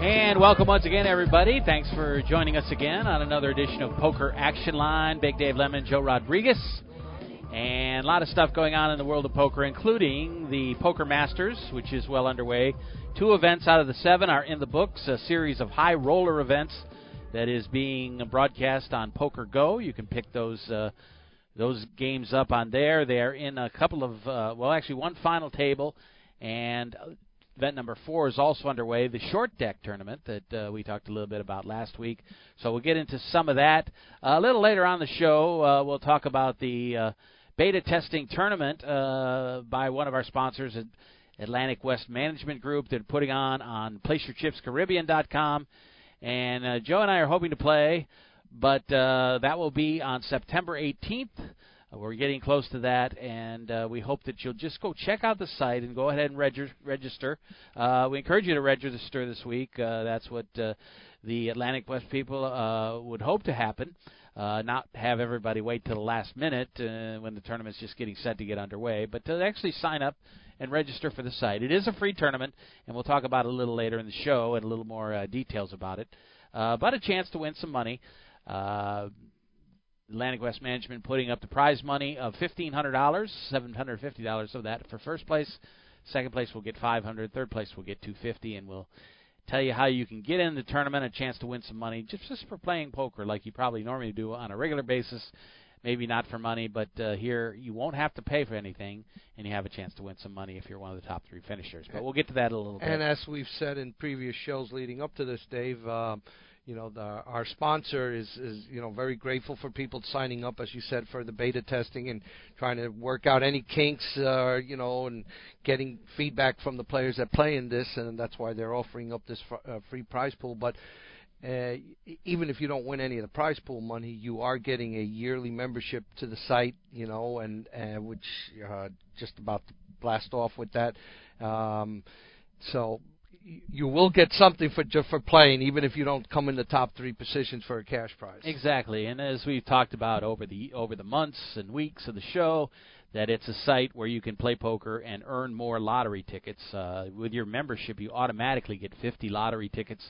And welcome once again, everybody. Thanks for joining us again on another edition of Poker Action Line. Big Dave Lemon, Joe Rodriguez. And a lot of stuff going on in the world of poker, including the Poker Masters, which is well underway. Two events out of the seven are in the books, a series of high roller events that is being broadcast on Poker Go. You can pick those uh, those games up on there. They are in a couple of, uh, well, actually, one final table, and event number four is also underway, the short deck tournament that uh, we talked a little bit about last week. So we'll get into some of that a little later on the show. Uh, we'll talk about the uh, beta testing tournament uh, by one of our sponsors, at Atlantic West Management Group. They're putting on on PlaceYourChipsCaribbean.com, and uh, Joe and I are hoping to play, but uh, that will be on September 18th. Uh, We're getting close to that, and uh, we hope that you'll just go check out the site and go ahead and regi- register. Uh, we encourage you to register this week. Uh, that's what uh, the Atlantic West people uh, would hope to happen. Uh, not have everybody wait till the last minute uh, when the tournament's just getting set to get underway, but to actually sign up and register for the site. It is a free tournament, and we'll talk about it a little later in the show and a little more uh, details about it. Uh, but a chance to win some money. Uh, Atlantic West Management putting up the prize money of fifteen hundred dollars, seven hundred fifty dollars of that for first place. Second place will get five hundred. Third place will get two fifty, and we'll tell you how you can get in the tournament, a chance to win some money just just for playing poker, like you probably normally do on a regular basis. Maybe not for money, but uh, here you won't have to pay for anything, and you have a chance to win some money if you're one of the top three finishers. But we'll get to that a little bit. And as we've said in previous shows leading up to this, Dave, um, you know, the, our sponsor is, is, you know, very grateful for people signing up, as you said, for the beta testing and trying to work out any kinks, uh, you know, and getting feedback from the players that play in this, and that's why they're offering up this fr- uh, free prize pool. But uh, even if you don't win any of the prize pool money, you are getting a yearly membership to the site, you know, and uh, which uh, just about to blast off with that. Um, so you will get something for just for playing, even if you don't come in the top three positions for a cash prize. Exactly, and as we've talked about over the over the months and weeks of the show, that it's a site where you can play poker and earn more lottery tickets. Uh, with your membership, you automatically get 50 lottery tickets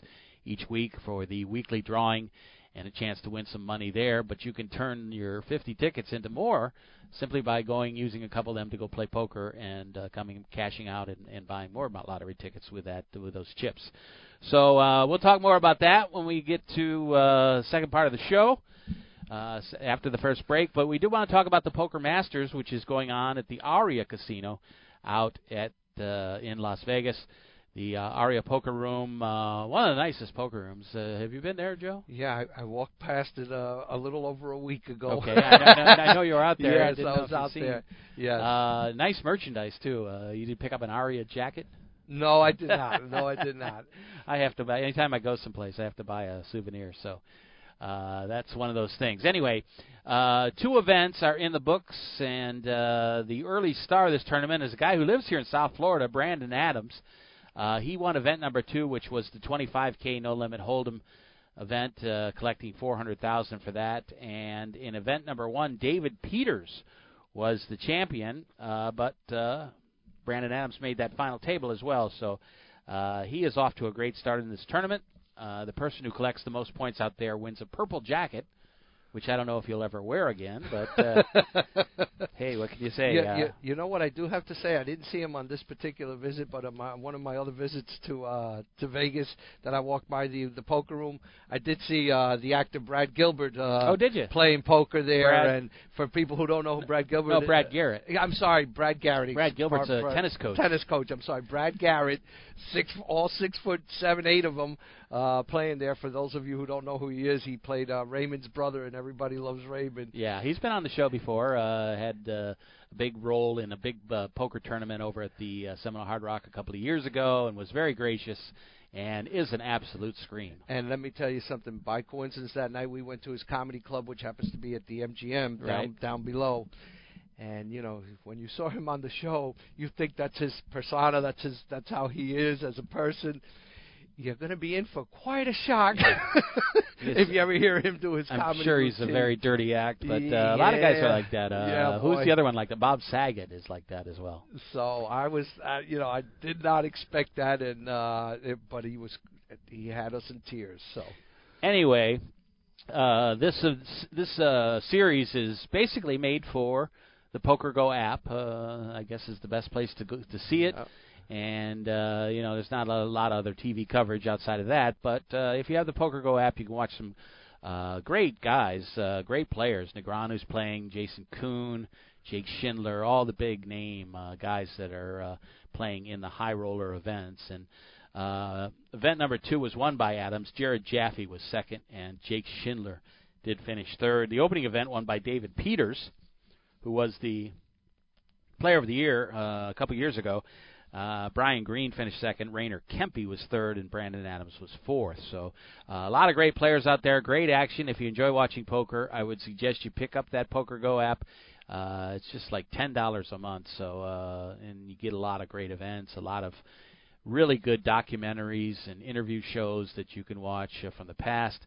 each week for the weekly drawing and a chance to win some money there. But you can turn your 50 tickets into more simply by going using a couple of them to go play poker and uh, coming cashing out and, and buying more lottery tickets with that with those chips. So uh, we'll talk more about that when we get to uh, second part of the show uh, after the first break. But we do want to talk about the Poker Masters, which is going on at the Aria Casino out at uh, in Las Vegas. The uh, Aria Poker Room, uh, one of the nicest poker rooms. Uh, have you been there, Joe? Yeah, I, I walked past it uh, a little over a week ago. Okay, I know, I know you were out there. I Yes, didn't I was out there. Yes. Uh, nice merchandise too. Uh, you did pick up an Aria jacket. no, I did not. No, I did not. I have to buy anytime I go someplace. I have to buy a souvenir. So uh, that's one of those things. Anyway, uh, two events are in the books, and uh, the early star of this tournament is a guy who lives here in South Florida, Brandon Adams. Uh, he won event number two, which was the 25k no limit hold'em event, uh, collecting 400,000 for that. And in event number one, David Peters was the champion, uh, but uh, Brandon Adams made that final table as well. So uh, he is off to a great start in this tournament. Uh, the person who collects the most points out there wins a purple jacket, which I don't know if you'll ever wear again. But uh, hey, what can you say? You, uh, you, you know what I do have to say? I didn't see him on this particular visit, but on my, one of my other visits to uh, to Vegas that I walked by the the poker room, I did see uh, the actor Brad Gilbert. Uh, Oh, did you? playing poker there? Brad- And for people who don't know who Brad Gilbert, no, is- Brad Garrett. I'm sorry, Brad Garrett. Brad Gilbert's a Brad- tennis coach. Tennis coach. I'm sorry, Brad Garrett. Six, all six foot seven, eight of them, uh, playing there. For those of you who don't know who he is, he played uh, Raymond's brother, and everybody loves Raymond. Yeah, he's been on the show before. Uh, had uh, a big role in a big uh, poker tournament over at the uh, Seminole Hard Rock a couple of years ago, and was very gracious and is an absolute scream. And let me tell you something. By coincidence, that night we went to his comedy club, which happens to be at the MGM down Right. down below. And you know, when you saw him on the show, you think that's his persona, that's his, that's how he is as a person. You're going to be in for quite a shock if you ever hear him do his comedy. I'm sure he's a very dirty act, but uh, a lot of guys are like that. Uh, Yeah, who's boy. the other one like that? Bob Saget is like that as well. So I was, uh, you know, I did not expect that, and uh, it, but he was, he had us in tears. So Anyway, uh, this uh, this uh, series is basically made for the Poker Go app. Uh, I guess is the best place to go to see it. Yep. And uh, you know, there's not a lot of other TV coverage outside of that. But uh, if you have the Poker Go app, you can watch some uh, great guys, uh, great players. Negreanu's playing, Jason Koon, Jake Schindler, all the big name uh, guys that are uh, playing in the high roller events. And uh, event number two was won by Adams. Jared Jaffee was second, and Jake Schindler did finish third. The opening event won by David Peters, who was the player of the year uh, a couple years ago. Uh, Brian Green finished second. Rainer Kempe was third, and Brandon Adams was fourth. So uh, a lot of great players out there. Great action. If you enjoy watching poker, I would suggest you pick up that Poker Go app. Uh, it's just like ten dollars a month. So uh, and you get a lot of great events, a lot of really good documentaries and interview shows that you can watch uh, from the past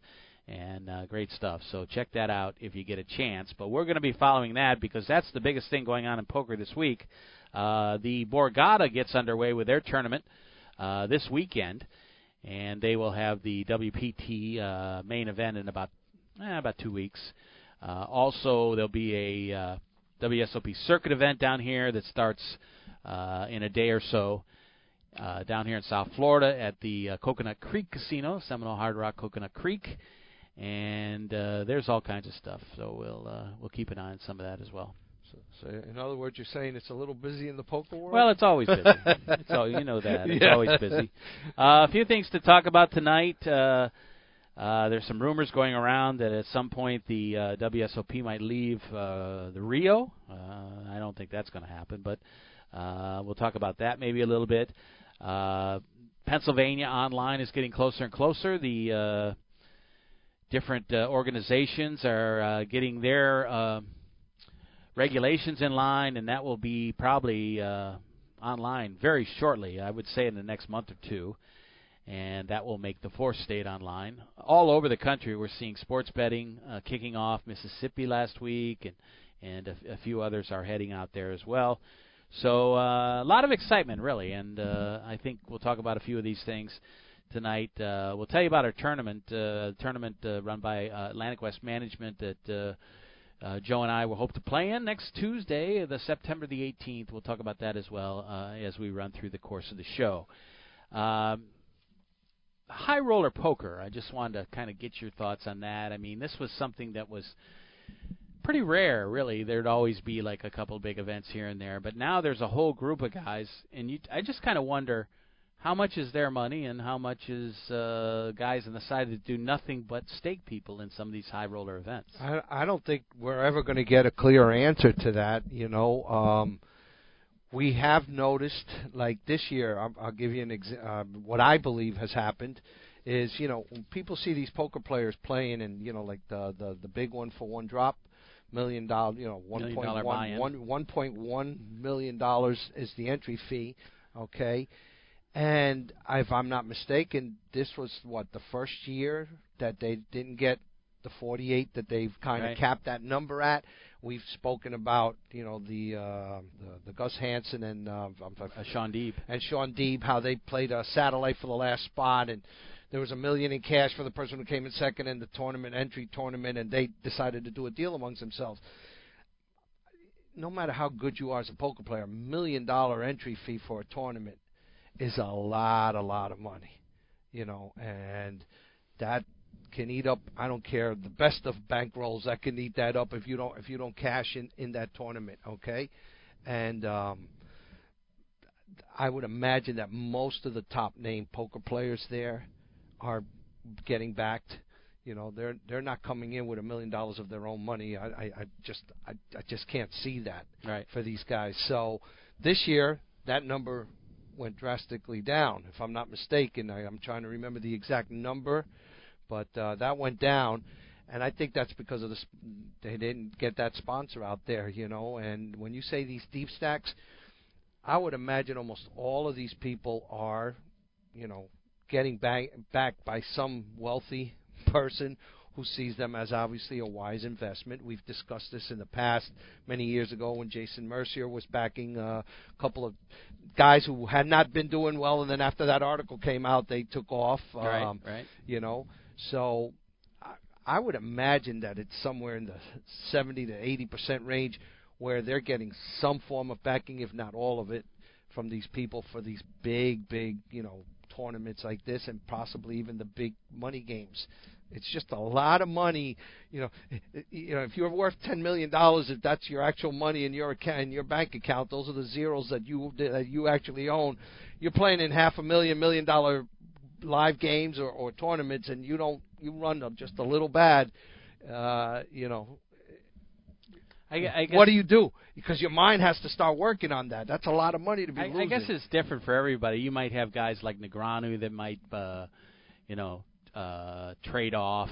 and uh, great stuff. So check that out if you get a chance. But we're going to be following that because that's the biggest thing going on in poker this week. Uh, the Borgata gets underway with their tournament uh, this weekend, and they will have the WPT uh, main event in about eh, about two weeks. Uh, also, there'll be a uh, WSOP circuit event down here that starts uh, in a day or so uh, down here in South Florida at the uh, Coconut Creek Casino, Seminole Hard Rock Coconut Creek, and uh, there's all kinds of stuff. So we'll uh, we'll keep an eye on some of that as well. So, in other words, you're saying it's a little busy in the poker world. Well, it's always busy. it's all you know that it's Yeah. always busy. Uh, a few things to talk about tonight. Uh, uh, there's some rumors going around that at some point the uh, WSOP might leave uh, the Rio. Uh, I don't think that's going to happen, but uh, we'll talk about that maybe a little bit. Uh, Pennsylvania Online is getting closer and closer. The uh, different uh, organizations are uh, getting their uh, regulations in line, and that will be probably uh, online very shortly. I would say in the next month or two, and that will make the fourth state online. All over the country, we're seeing sports betting uh, kicking off. Mississippi last week, and and a, few others are heading out there as well. So uh, a lot of excitement, really, and uh, I think we'll talk about a few of these things tonight. Uh, we'll tell you about our tournament, uh, tournament uh, run by uh, Atlantic West Management that uh, uh, Joe and I will hope to play in next Tuesday, the September the 18th. We'll talk about that as well uh, as we run through the course of the show. Um, high roller poker. I just wanted to kind of get your thoughts on that. I mean, this was something that was pretty rare, really. There'd always be like a couple big events here and there, but now there's a whole group of guys, and you, I just kind of wonder how much is their money and how much is uh, guys on the side that do nothing but stake people in some of these high roller events. I, I don't think we're ever going to get a clear answer to that. You know, um, we have noticed, like this year, I'll, I'll give you an exa- uh, what I believe has happened is, you know, when people see these poker players playing, and you know, like the the the big one for one drop, million dollar, you know, one point dollar one buy-in. one one point one million dollars is the entry fee. Okay. And if I'm not mistaken, this was what the first year that they didn't get the 48 that they've kind of Right. capped that number at. We've spoken about you know the uh, the, the Gus Hansen and uh, Uh, Sean Deeb. and Sean Deeb how they played a satellite for the last spot and there was a million in cash for the person who came in second in the tournament entry tournament and they decided to do a deal amongst themselves. No matter how good you are as a poker player, a million dollar entry fee for a tournament is a lot, a lot of money, you know, and that can eat up. I don't care the best of bankrolls that can eat that up if you don't if you don't cash in in that tournament, okay? And um, I would imagine that most of the top name poker players there are getting backed. You know, they're they're not coming in with a million dollars of their own money. I, I, I just I, I just can't see that Right. for these guys. So this year, that number went drastically down. If I'm not mistaken, I, I'm trying to remember the exact number, but uh, that went down. And I think that's because of the they didn't get that sponsor out there, you know. And when you say these deep stacks, I would imagine almost all of these people are, you know, getting back backed by some wealthy person who sees them as obviously a wise investment. We've discussed this in the past many years ago when Jason Mercier was backing a couple of guys who had not been doing well, and then after that article came out, they took off. Right, um, right. You know, so I, I would imagine that it's somewhere in the 70 to 80 percent range where they're getting some form of backing, if not all of it, from these people for these big, big, you know, tournaments like this, and possibly even the big money games. It's just a lot of money. You know, you know, if you're worth ten million dollars, if that's your actual money in your account, in your bank account, those are the zeros that you that you actually own. You're playing in half a million, million dollar live games or, or tournaments, and you don't you run them just a little bad. Uh, you know, I, I guess, what do you do? Because your mind has to start working on that. That's a lot of money to be I, losing. I guess it's different for everybody. You might have guys like Negreanu that might, uh, you know, uh, trade off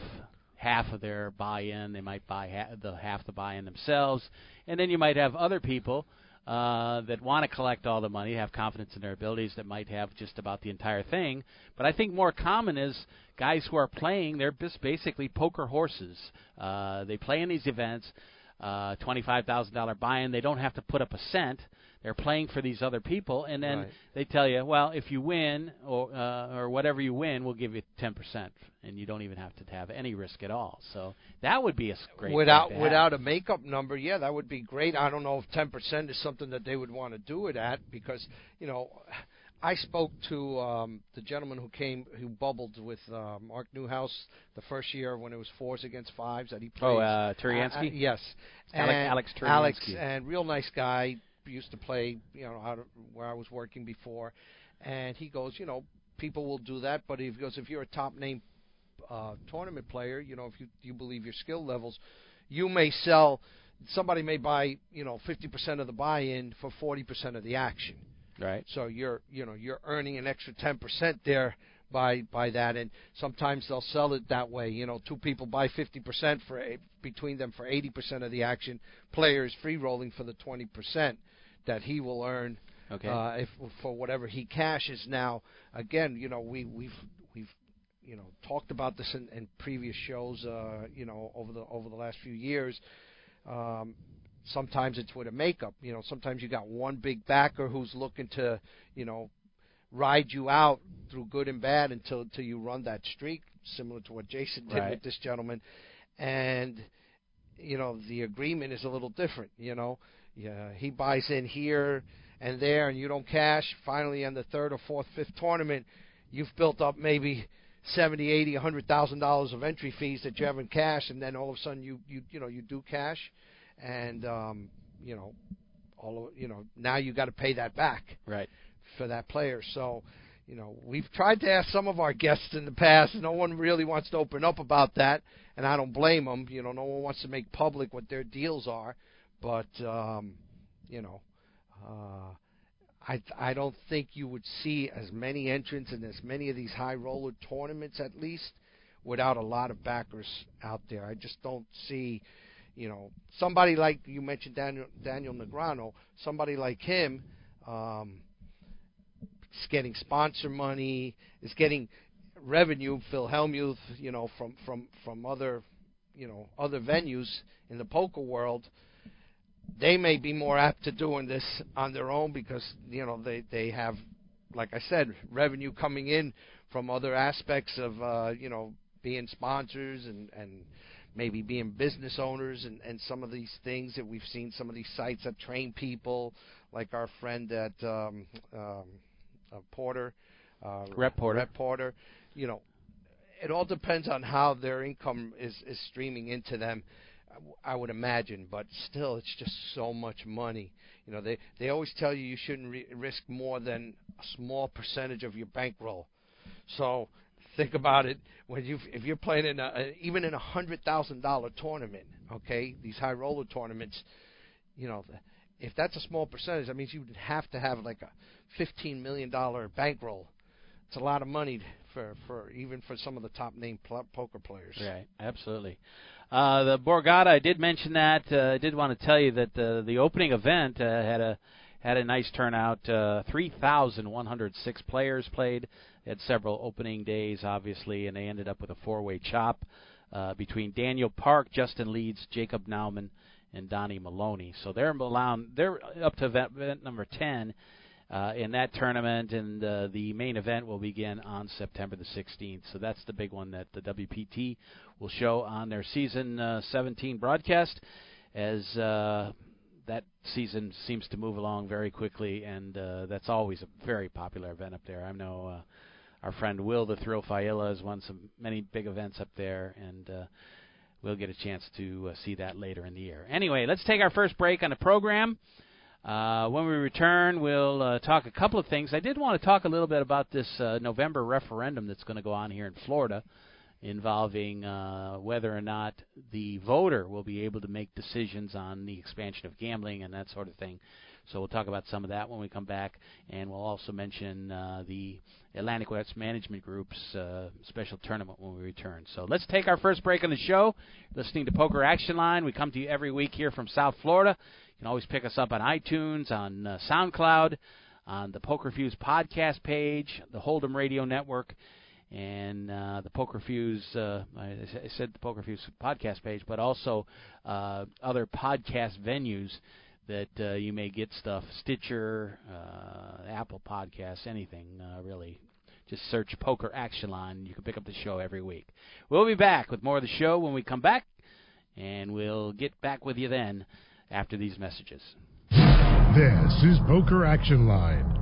half of their buy-in. They might buy ha- the half the buy-in themselves, and then you might have other people uh, that want to collect all the money, have confidence in their abilities, that might have just about the entire thing. But I think more common is guys who are playing. They're just basically poker horses. Uh, they play in these events. Uh, twenty-five thousand dollar buy-in. They don't have to put up a cent. They're playing for these other people, and then Right. they tell you, well, if you win or uh, or whatever you win, we'll give you ten percent, and you don't even have to have any risk at all. So that would be a great without thing to have. without a makeup number, yeah, that would be great. I don't know if ten percent is something that they would want to do it at because you know, I spoke to um, the gentleman who came who bubbled with uh, Mark Newhouse the first year when it was fours against fives that he played. Oh, uh, Turiansky? Uh, yes, Alex- Alex Turiansky. Alex and real nice guy used to play you know out of where I was working before, and he goes, you know, people will do that, but he goes if you're a top name uh, tournament player, you know, if you you believe your skill levels, you may sell. Somebody may buy, you know, 50% of the buy-in for 40% of the action. right. So you're, you know, you're earning an extra 10% there by by that, and sometimes they'll sell it that way. You know, two people buy 50% for a- between them for 80% of the action. Player is free rolling for the 20% that he will earn Okay. uh, if for whatever he cashes. Now, again, you know, we we've we've you know talked about this in, in previous shows. Uh, you know, over the over the last few years. Um, sometimes it's with a makeup. You know, sometimes you got one big backer who's looking to, you know, ride you out through good and bad until until you run that streak, similar to what Jason did Right. with this gentleman. And you know, the agreement is a little different. You know, yeah, he buys in here and there, and you don't cash. Finally, on the third or fourth, fifth tournament, you've built up maybe seventy, eighty, a hundred thousand dollars of entry fees that you haven't cashed, and then all of a sudden you you you know you do cash, and um, you know all of, you know now you got to pay that back right. for that player. So, you know, we've tried to ask some of our guests in the past. No one really wants to open up about that, and I don't blame them. You know, no one wants to make public what their deals are, but um, you know, uh, I I don't think you would see as many entrants in as many of these high roller tournaments at least without a lot of backers out there. I just don't see. You know, somebody like you mentioned Daniel Daniel Negreanu, somebody like him, um, is getting sponsor money, is getting revenue. Phil Hellmuth, you know, from from from other, you know, other venues in the poker world. They may be more apt to doing this on their own because you know they they have, like I said, revenue coming in from other aspects of uh, you know being sponsors and and maybe being business owners and and some of these things that we've seen some of these sites that train people like our friend at um, um, uh, Porter, uh, Rep Porter. Rep Porter. You know, it all depends on how their income is is streaming into them. I would imagine, but still, it's just so much money. You know, they they always tell you you shouldn't re- risk more than a small percentage of your bankroll. So think about it when you if you're playing in a even in a hundred thousand dollar tournament, okay, these high roller tournaments, you know, if that's a small percentage, that means you would have to have like a fifteen million dollar bankroll. It's a lot of money for for even for some of the top name pl- poker players. Right, absolutely. Uh, the Borgata, I did mention that. Uh, I did want to tell you that the the opening event uh, had a had a nice turnout. Uh, 3,106 players played. They had several opening days, obviously, and they ended up with a four-way chop uh, between Daniel Park, Justin Leeds, Jacob Nauman, and Donnie Maloney. So they're allowed, they're up to event, event number 10 uh, in that tournament, and uh, the main event will begin on September the 16th. So that's the big one that the WPT will show on their season uh, 17 broadcast. As uh, that season seems to move along very quickly, and uh, that's always a very popular event up there. I know uh, our friend Will the Thrill Failla has won some many big events up there, and uh, we'll get a chance to uh, see that later in the year. Anyway, let's take our first break on the program. Uh, when we return, we'll uh, talk a couple of things. I did want to talk a little bit about this uh, November referendum that's going to go on here in Florida involving uh, whether or not the voter will be able to make decisions on the expansion of gambling and that sort of thing. So we'll talk about some of that when we come back, and we'll also mention uh, the Atlantic West Management Group's uh, special tournament when we return. So let's take our first break on the show. Listening to Poker Action Line, we come to you every week here from South Florida. Can always pick us up on iTunes, on uh, SoundCloud, on the Poker Fuse podcast page, the Hold'em Radio Network and uh, the Poker Fuse. Uh, I, said the Poker Fuse podcast page, but also uh, other podcast venues that uh, you may get stuff. Stitcher, uh, Apple Podcasts, anything really. Just search Poker Action Line. You can pick up the show every week. We'll be back with more of the show when we come back, and we'll get back with you then after these messages. This is Poker Action Line.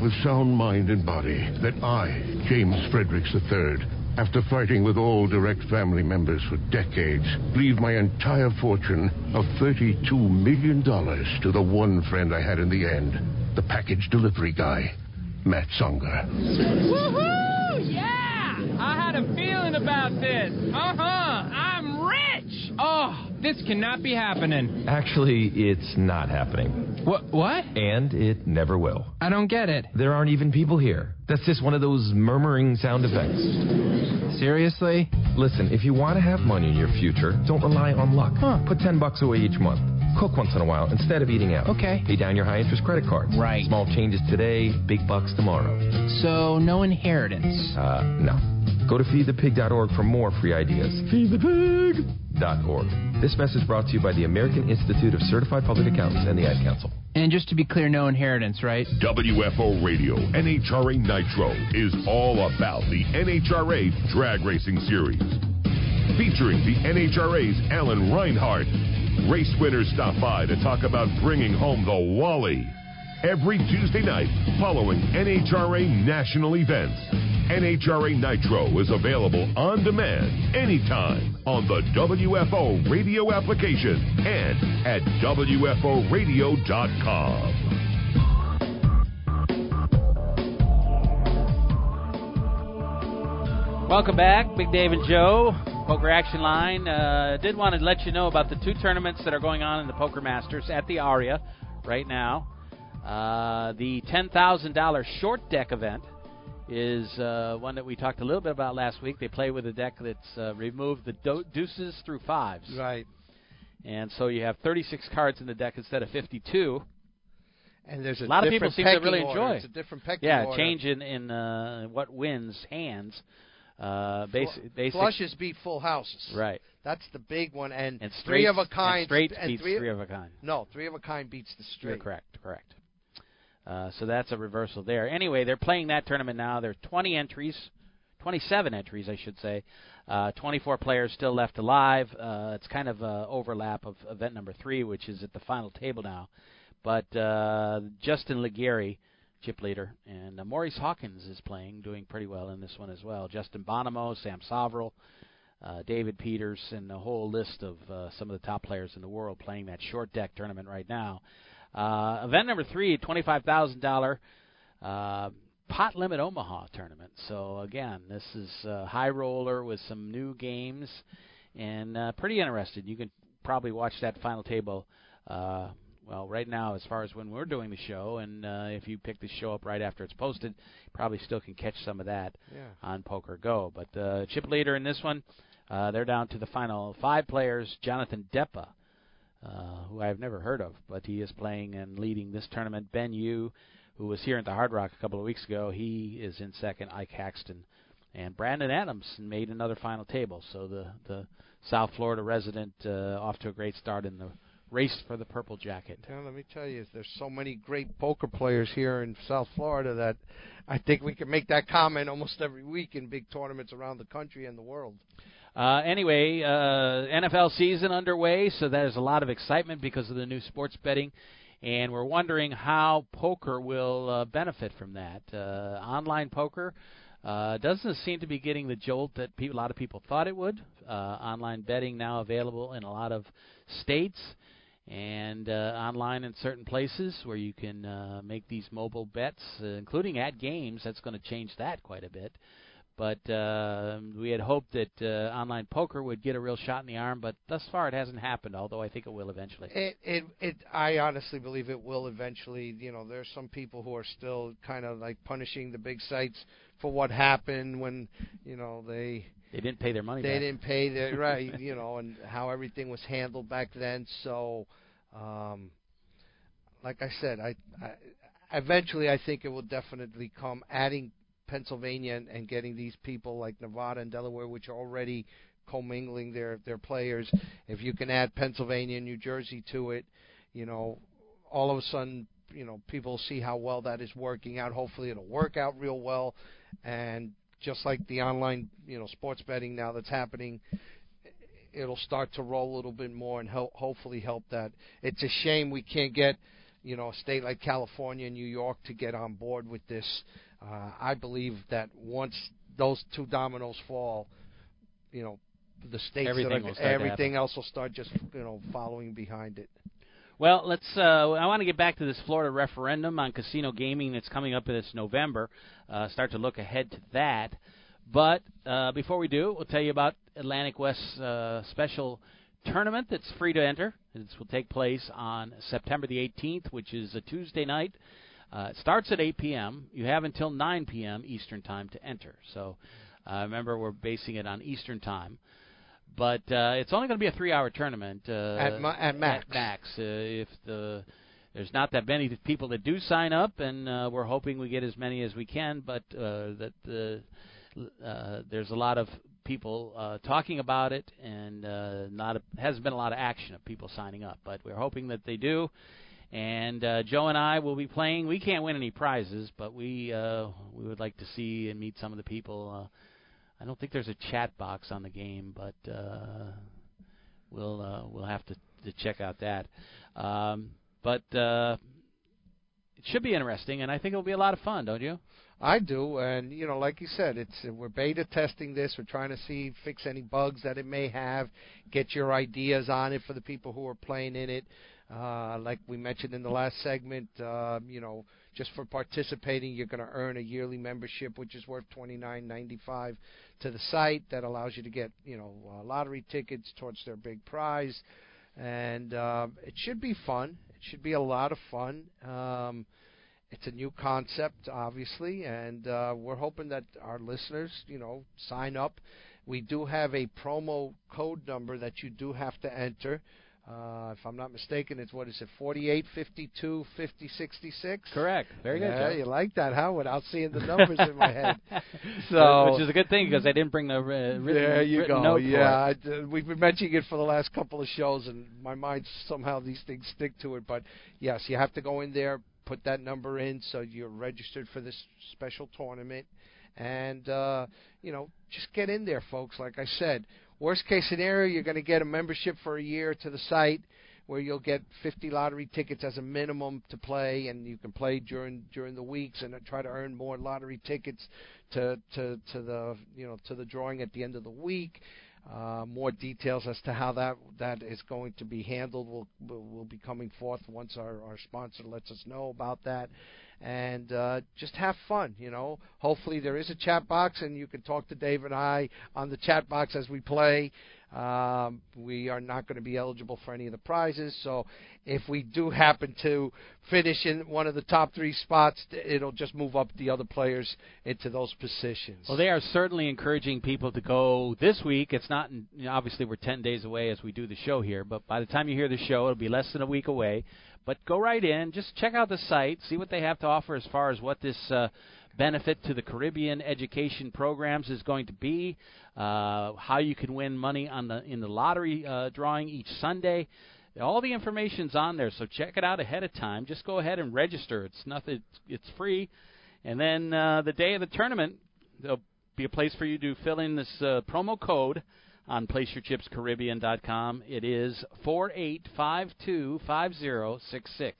with sound mind and body that I, James Fredericks III, after fighting with all direct family members for decades, leave my entire fortune of $32 million to the one friend I had in the end, the package delivery guy, Matt Songer. Woohoo! Yeah! I had a feeling about this. Uh huh. I'm rich. Oh, this cannot be happening. Actually, it's not happening. What? What? And it never will. I don't get it. There aren't even people here. That's just one of those murmuring sound effects. Seriously? Listen, if you want to have money in your future, don't rely on luck. Huh. Put 10 bucks away each month. Cook once in a while instead of eating out. Okay. Pay down your high interest credit cards. Right. Small changes today, big bucks tomorrow. So, no inheritance. Uh, no. Go to feedthepig.org for more free ideas. Feedthepig.org. This message brought to you by the American Institute of Certified Public Accountants and the Ad Council. And just to be clear, no inheritance, right? WFO Radio NHRA Nitro is all about the NHRA Drag Racing Series. Featuring the NHRA's Alan Reinhart, Race winners stop by to talk about bringing home the Wally. Every Tuesday night following NHRA national events. NHRA Nitro is available on demand anytime on the WFO radio application and at WFOradio.com. Welcome back, Big Dave and Joe, Poker Action Line. Uh, did want to let you know about the two tournaments that are going on in the Poker Masters at the Aria right now. Uh, the $10,000 short deck event is uh, one that we talked a little bit about last week. They play with a deck that's uh, removed the do- deuces through fives. Right. And so you have 36 cards in the deck instead of 52. And there's a, A lot of people seem to really order. enjoy. It's a different pecking Yeah, order. change in, in uh, what wins hands. Uh, basic, basic, Flushes beat full houses. Right. That's the big one. And, And three of a kind. and straights and beats three, three of a kind. No, three of a kind beats the straight. You're correct, correct. Uh, so that's a reversal there. Anyway, they're playing that tournament now. There are 20 entries, 27 entries, I should say. Uh, 24 players still left alive. Uh, it's kind of a overlap of event number three, which is at the final table now. But uh, Justin Legary, chip leader, and uh, Maurice Hawkins is playing, doing pretty well in this one as well. Justin Bonomo, Sam Soverel, uh, David Peters, and a whole list of uh, some of the top players in the world playing that short deck tournament right now. Uh, event number three, twenty-five thousand dollar uh, pot limit Omaha tournament. So again, this is uh, high roller with some new games, and uh, pretty interesting. You can probably watch that final table. Uh, well, right now, as far as when we're doing the show, and uh, if you pick the show up right after it's posted, probably still can catch some of that Yeah. on Poker Go. But uh, chip leader in this one, uh, they're down to the final five players. Jonathan Depa, uh, who I've never heard of, but he is playing and leading this tournament. Ben Yu, who was here at the Hard Rock a couple of weeks ago, he is in second. Ike Haxton and Brandon Adams made another final table. So the the South Florida resident uh, off to a great start in the race for the purple jacket. Yeah, let me tell you, there's so many great poker players here in South Florida that I think we can make that comment almost every week in big tournaments around the country and the world. Uh, anyway, uh, NFL season underway, so there's a lot of excitement because of the new sports betting, and we're wondering how poker will uh, benefit from that. Uh, online poker uh, doesn't seem to be getting the jolt that pe- a lot of people thought it would. Uh, online betting now available in a lot of states and uh, online in certain places where you can uh, make these mobile bets, uh, including at games. That's going to change that quite a bit. But uh, we had hoped that uh, online poker would get a real shot in the arm, but thus far it hasn't happened. Although I think it will eventually. It, it, it. I honestly believe it will eventually. You know, there's some people who are still kind of like punishing the big sites for what happened when, you know, they They didn't pay their money they back. didn't pay their right, you know, and how everything was handled back then. So, um, like I said, I, I eventually I think it will definitely come. Adding Pennsylvania and, and getting these people like Nevada and Delaware, which are already commingling their their players. If you can add Pennsylvania and New Jersey to it, you know, all of a sudden, you know, people see how well that is working out. Hopefully, it'll work out real well, and just like the online, you know, sports betting now that's happening, it'll start to roll a little bit more and help, hopefully help that. It's a shame we can't get, you know, a state like California and New York to get on board with this. Uh, I believe that once those two dominoes fall, you know, the states Everything that are, start everything else will start just you know following behind it. Well, let's. Uh, I want to get back to this Florida referendum on casino gaming that's coming up in this November. Uh, start to look ahead to that. But uh, before we do, we'll tell you about Atlantic West's uh, special tournament that's free to enter. This will take place on September the 18th, which is a Tuesday night. Uh, it starts at 8 p.m. You have until 9 p.m. Eastern Time to enter. So uh, remember, we're basing it on Eastern Time. But uh, it's only going to be a three-hour tournament uh, At ma- at max. At max, uh, if the there's not that many people that do sign up, and uh, we're hoping we get as many as we can. But uh, that the uh, there's a lot of people uh, talking about it, and uh, not a, hasn't been a lot of action of people signing up. But we're hoping that they do. And uh, Joe and I will be playing. We can't win any prizes, but we uh, we would like to see and meet some of the people. Uh, I don't think there's a chat box on the game, but uh, we'll uh, we'll have to, to check out that. Um, but uh, it should be interesting, and I think it'll be a lot of fun, don't you? I do, and you know, like you said, it's we're beta testing this. We're trying to see fix any bugs that it may have, get your ideas on it for the people who are playing in it. Uh, like we mentioned in the last segment, uh, you know, just for participating, you're going to earn a yearly membership, which is worth twenty nine ninety five to the site. That allows you to get you know uh, lottery tickets towards their big prize, and uh, it should be fun. It should be a lot of fun. Um, it's a new concept, obviously, and uh, we're hoping that our listeners, you know, sign up. We do have a promo code number that you do have to enter. Uh, if I'm not mistaken, it's what is it, 48, 52, 50, 66? Correct. Very good. Yeah, Joe. you like that, huh? Without seeing the numbers in my head. So, which is a good thing because I didn't bring the uh, written, there you written go. yeah. I, uh, we've been mentioning it for the last couple of shows, and my mind somehow these things stick to it. But yes, you have to go in there, put that number in, so you're registered for this special tournament, and uh, you know, just get in there, folks. Like I said, worst case scenario, you're going to get a membership for a year to the site where you'll get 50 lottery tickets as a minimum to play, and you can play during during the weeks and try to earn more lottery tickets to to to the you know to the drawing at the end of the week. Uh, more details as to how that that is going to be handled will will be coming forth once our our sponsor lets us know about that and uh, just have fun. You know, hopefully there is a chat box, and you can talk to Dave and I on the chat box as we play. Um, we are not going to be eligible for any of the prizes, so if we do happen to finish in one of the top three spots, it'll just move up the other players into those positions. Well, they are certainly encouraging people to go this week. It's not you know, obviously we're 10 days away as we do the show here, but by the time you hear the show, it'll be less than a week away. But go right in, just check out the site, see what they have to offer as far as what this uh, benefit to the Caribbean education programs is going to be, uh, how you can win money on the in the lottery uh, drawing each Sunday. All the information's on there, so check it out ahead of time. Just go ahead and register. It's nothing. It's free, and then uh, the day of the tournament, there'll be a place for you to fill in this uh, promo code on PlaceYourChipsCaribbean.com. It is 48525066.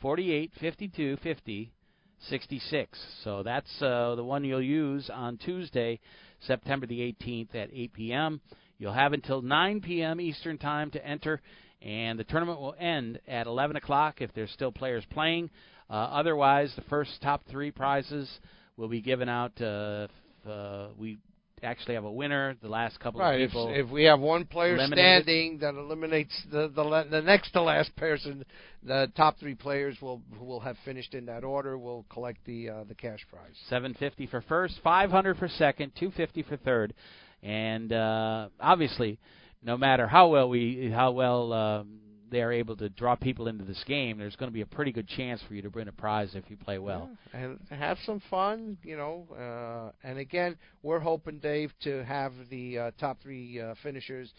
485250 66. So that's uh, the one you'll use on Tuesday, September the 18th at 8 p.m. You'll have until 9 p.m. Eastern Time to enter, and the tournament will end at 11 o'clock if there's still players playing. Uh, otherwise, the first top three prizes will be given out. Uh, uh, we actually have a winner. The last couple right, of people. If, if we have one player eliminated. standing that eliminates the, the the next to last person, the top three players will who will have finished in that order will collect the uh, the cash prize. Seven fifty for first, five hundred for second, two fifty for third, and uh, obviously, no matter how well we how well. Um, they are able to draw people into this game, there's going to be a pretty good chance for you to win a prize if you play well. Yeah, and have some fun, you know. Uh, and again, we're hoping, Dave, to have the uh, top three uh, finishers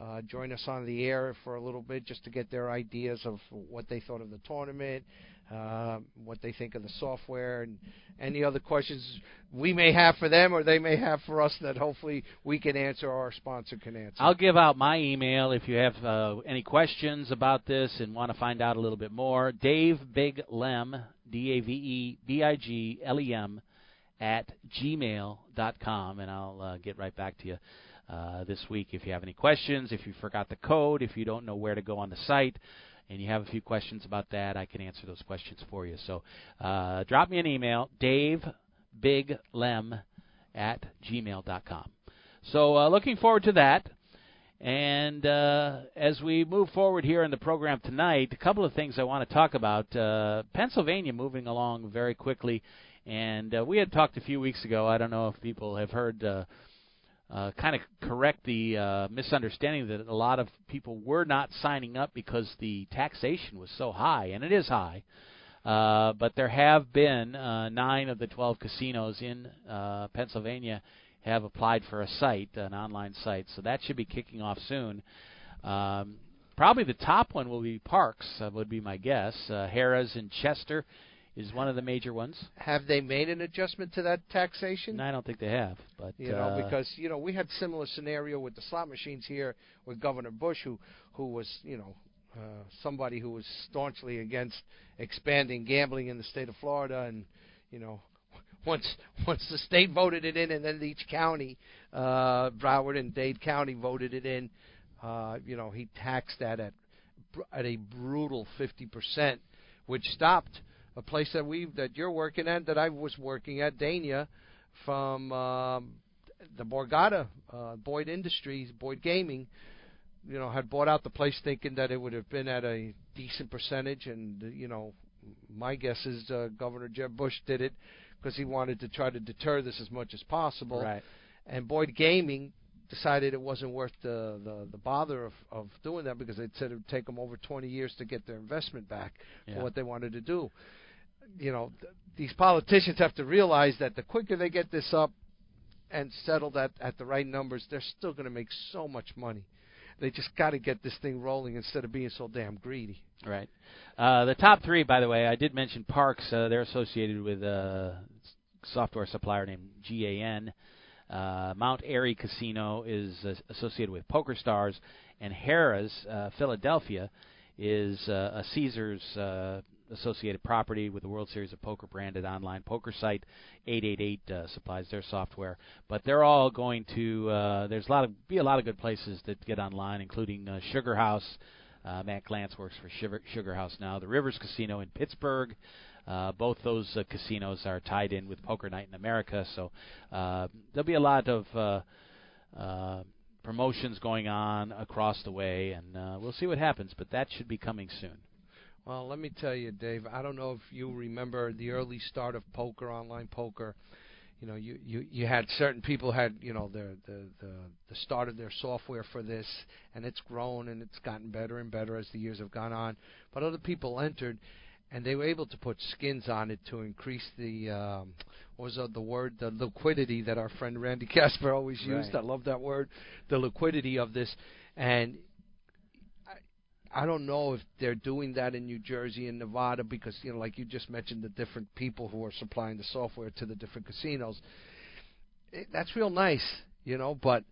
uh, join us on the air for a little bit just to get their ideas of what they thought of the tournament, uh, what they think of the software, and any other questions we may have for them or they may have for us that hopefully we can answer or our sponsor can answer. I'll give out my email if you have uh, any questions about this and want to find out a little bit more. Dave Big Lem, D A V E B I G L E M, at gmail.com, and I'll uh, get right back to you. Uh, this week, if you have any questions, if you forgot the code, if you don't know where to go on the site, and you have a few questions about that, I can answer those questions for you. So uh, drop me an email, davebiglem at gmail.com. So uh, looking forward to that. And uh, as we move forward here in the program tonight, a couple of things I want to talk about. Uh, Pennsylvania moving along very quickly. And uh, we had talked a few weeks ago. I don't know if people have heard uh, kind of correct the uh, misunderstanding that a lot of people were not signing up because the taxation was so high, and it is high. Uh, but there have been uh, nine of the 12 casinos in uh, Pennsylvania have applied for a site, an online site, so that should be kicking off soon. Um, probably the top one will be Parx, uh, would be my guess. Uh, Harrah's in Chester is one of the major ones. Have they made an adjustment to that taxation? No, I don't think they have, but you know uh, because you know we had similar scenario with the slot machines here with Governor Bush, who who was you know uh, somebody who was staunchly against expanding gambling in the state of Florida, and you know once once the state voted it in, and then each county, uh, Broward and Dade County voted it in, uh, you know he taxed that at at a brutal 50 percent, which stopped a place that we that you're working at that I was working at Dania from um, the Borgata uh, Boyd Industries Boyd Gaming you know had bought out the place thinking that it would have been at a decent percentage and you know my guess is uh, Governor Jeb Bush did it because he wanted to try to deter this as much as possible right. and Boyd Gaming decided it wasn't worth the the, the bother of, of doing that because they said it would take them over 20 years to get their investment back Yeah. for what they wanted to do you know, th- these politicians have to realize that the quicker they get this up and settled at at the right numbers, they're still going to make so much money. They just got to get this thing rolling instead of being so damn greedy. Right. Uh, the top three, by the way, I did mention Parx. Uh, they're associated with uh, software supplier named GAN. Uh, Mount Airy Casino is uh, associated with PokerStars, and Harrah's uh, Philadelphia is uh, a Caesars uh, associated property with the World Series of Poker branded online poker site. 888 uh, supplies their software, but they're all going to. Uh, there's a lot of be a lot of good places that get online, including uh, Sugar House. Uh, Matt Glantz works for Sugar, House now. The Rivers Casino in Pittsburgh. Uh, both those uh, casinos are tied in with Poker Night in America, so uh, there'll be a lot of uh, uh, promotions going on across the way, and uh, we'll see what happens. But that should be coming soon. Well, let me tell you, Dave. I don't know if you remember the early start of poker, online poker. You know, you you you had certain people had you know the the the the start of their software for this, and it's grown and it's gotten better and better as the years have gone on. But other people entered, and they were able to put skins on it to increase the um, what was the word the liquidity that our friend Randy Casper always used. Right. I love that word, the liquidity of this, and I don't know if they're doing that in New Jersey and Nevada because you know, like you just mentioned, the different people who are supplying the software to the different casinos. It, that's real nice, you know. But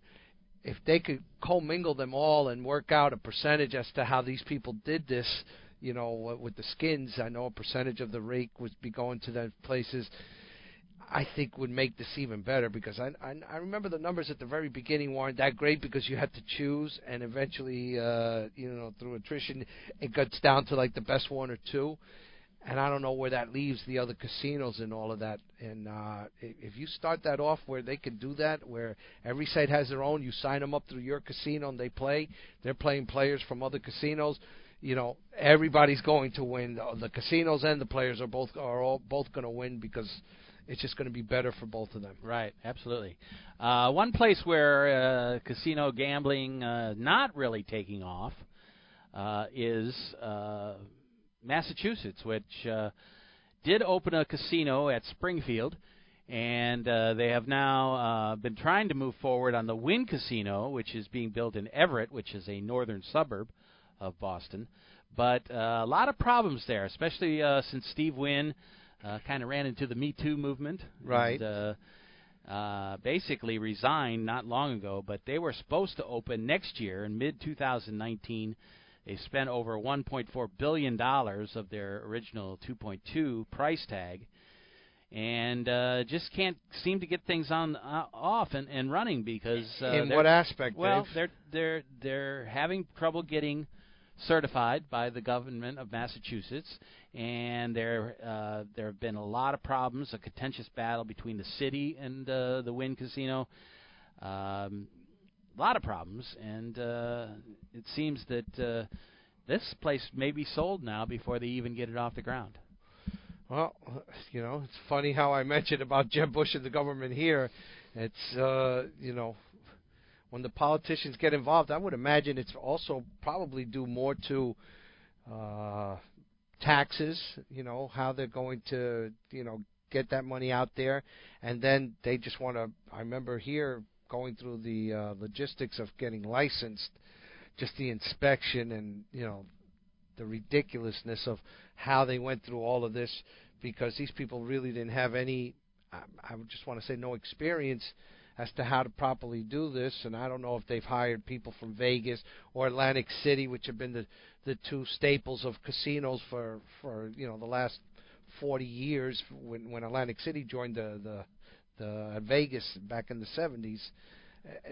if they could commingle them all and work out a percentage as to how these people did this, you know, with the skins, I know a percentage of the rake would be going to those places. I think would make this even better because I, I I remember the numbers at the very beginning weren't that great because you had to choose and eventually uh you know through attrition it gets down to like the best one or two. And I don't know where that leaves the other casinos and all of that. And uh if you start that off where they can do that where every site has their own you sign them up through your casino and they play they're playing players from other casinos you know everybody's going to win. The casinos and the players are both are all both going to win because it's just going to be better for both of them. Right, absolutely. Uh, one place where uh, casino gambling uh, not really taking off uh, is uh, Massachusetts, which uh, did open a casino at Springfield, and uh, they have now uh, been trying to move forward on the Wynn Casino, which is being built in Everett, which is a northern suburb of Boston. But uh, a lot of problems there, especially uh, since Steve Wynn kind of ran into the Me Too movement. Right. And, uh, uh, basically resigned not long ago, but they were supposed to open next year in mid 2019. They spent over 1.4 billion dollars of their original 2.2 price tag, and uh, just can't seem to get things on uh, off and, and running because uh, in what aspect? well, Dave? they're they're they're having trouble getting certified by the government of Massachusetts, and there uh, there have been a lot of problems, a contentious battle between the city and uh, the Wynn Casino. Um, a lot of problems, and uh, it seems that uh, this place may be sold now before they even get it off the ground. Well, you know, it's funny how I mentioned about Jeb Bush and the government here. It's uh, you know, when the politicians get involved, I would imagine it's also probably due more to uh, taxes. You know, how they're going to you know get that money out there, and then they just want to. I remember here going through the uh, logistics of getting licensed, just the inspection and you know the ridiculousness of how they went through all of this because these people really didn't have any I, I just want to say no experience as to how to properly do this and I don't know if they've hired people from Vegas or Atlantic City which have been the the two staples of casinos for for you know the last 40 years when when Atlantic City joined the the the Vegas back in the 70s Uh,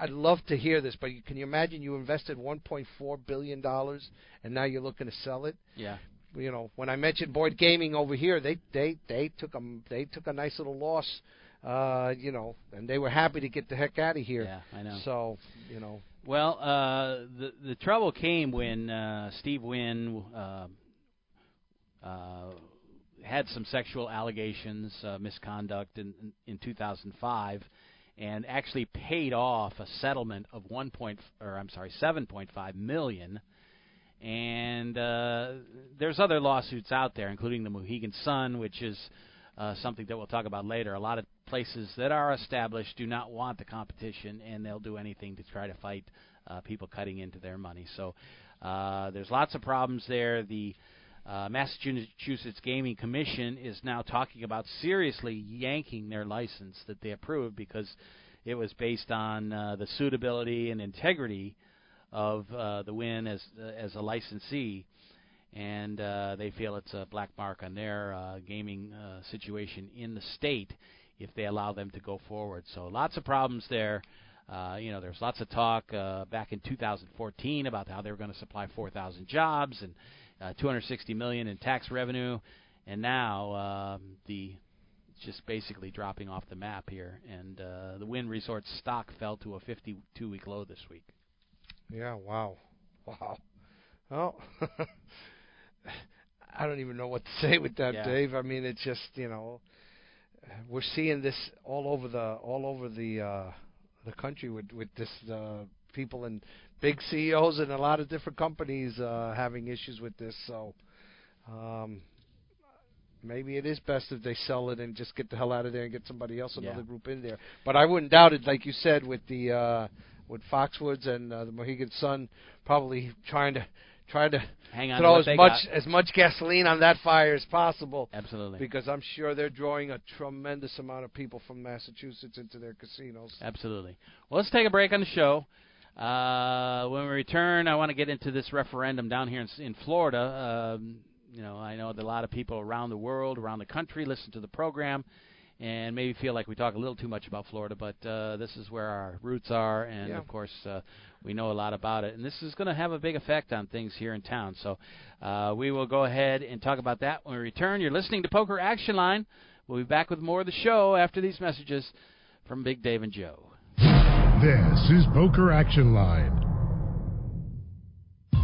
I'd love to hear this, but can you imagine you invested 1.4 billion dollars and now you're looking to sell it? Yeah. You know, when I mentioned Boyd Gaming over here, they they they took a they took a nice little loss, uh, you know, and they were happy to get the heck out of here. Yeah, I know. So, you know, Well, uh, the the trouble came when uh, Steve Wynn uh, uh, had some sexual allegations, uh, misconduct in, in in 2005, and actually paid off a settlement of one point or I'm sorry, 7.5 million. And uh, there's other lawsuits out there, including the Mohegan Sun, which is uh, something that we'll talk about later. A lot of places that are established do not want the competition, and they'll do anything to try to fight uh, people cutting into their money. So uh, there's lots of problems there. The uh, Massachusetts Gaming Commission is now talking about seriously yanking their license that they approved because it was based on uh, the suitability and integrity of uh, the Wynn as uh, as a licensee, and uh, they feel it's a black mark on their uh, gaming uh, situation in the state if they allow them to go forward. So lots of problems there. Uh, you know, there's lots of talk uh, back in 2014 about how they were going to supply 4,000 jobs and uh, 260 million in tax revenue, and now um, the just basically dropping off the map here. And uh, the Wynn Resort stock fell to a 52-week low this week. Yeah. Wow. Wow. Well, I don't even know what to say with that, Yeah. Dave. I mean, it's just you know, we're seeing this all over the all over the uh, the country with with this uh, people and big CEOs and a lot of different companies uh, having issues with this. So. Um, Maybe it is best if they sell it and just get the hell out of there and get somebody else, another Yeah. group in there. But I wouldn't doubt it, like you said, with the uh, with Foxwoods and uh, the Mohegan Sun, probably trying to trying to Hang on throw as much got. as much gasoline on that fire as possible. Absolutely. Because I'm sure they're drawing a tremendous amount of people from Massachusetts into their casinos. Absolutely. Well, let's take a break on the show. Uh, when we return, I want to get into this referendum down here in, in Florida. Um, you know, I know that a lot of people around the world, around the country, listen to the program and maybe feel like we talk a little too much about Florida, but uh, this is where our roots are, and Yeah. of course, uh, we know a lot about it. And this is going to have a big effect on things here in town. So uh, we will go ahead and talk about that when we return. You're listening to Poker Action Line. We'll be back with more of the show after these messages from Big Dave and Joe. This is Poker Action Line.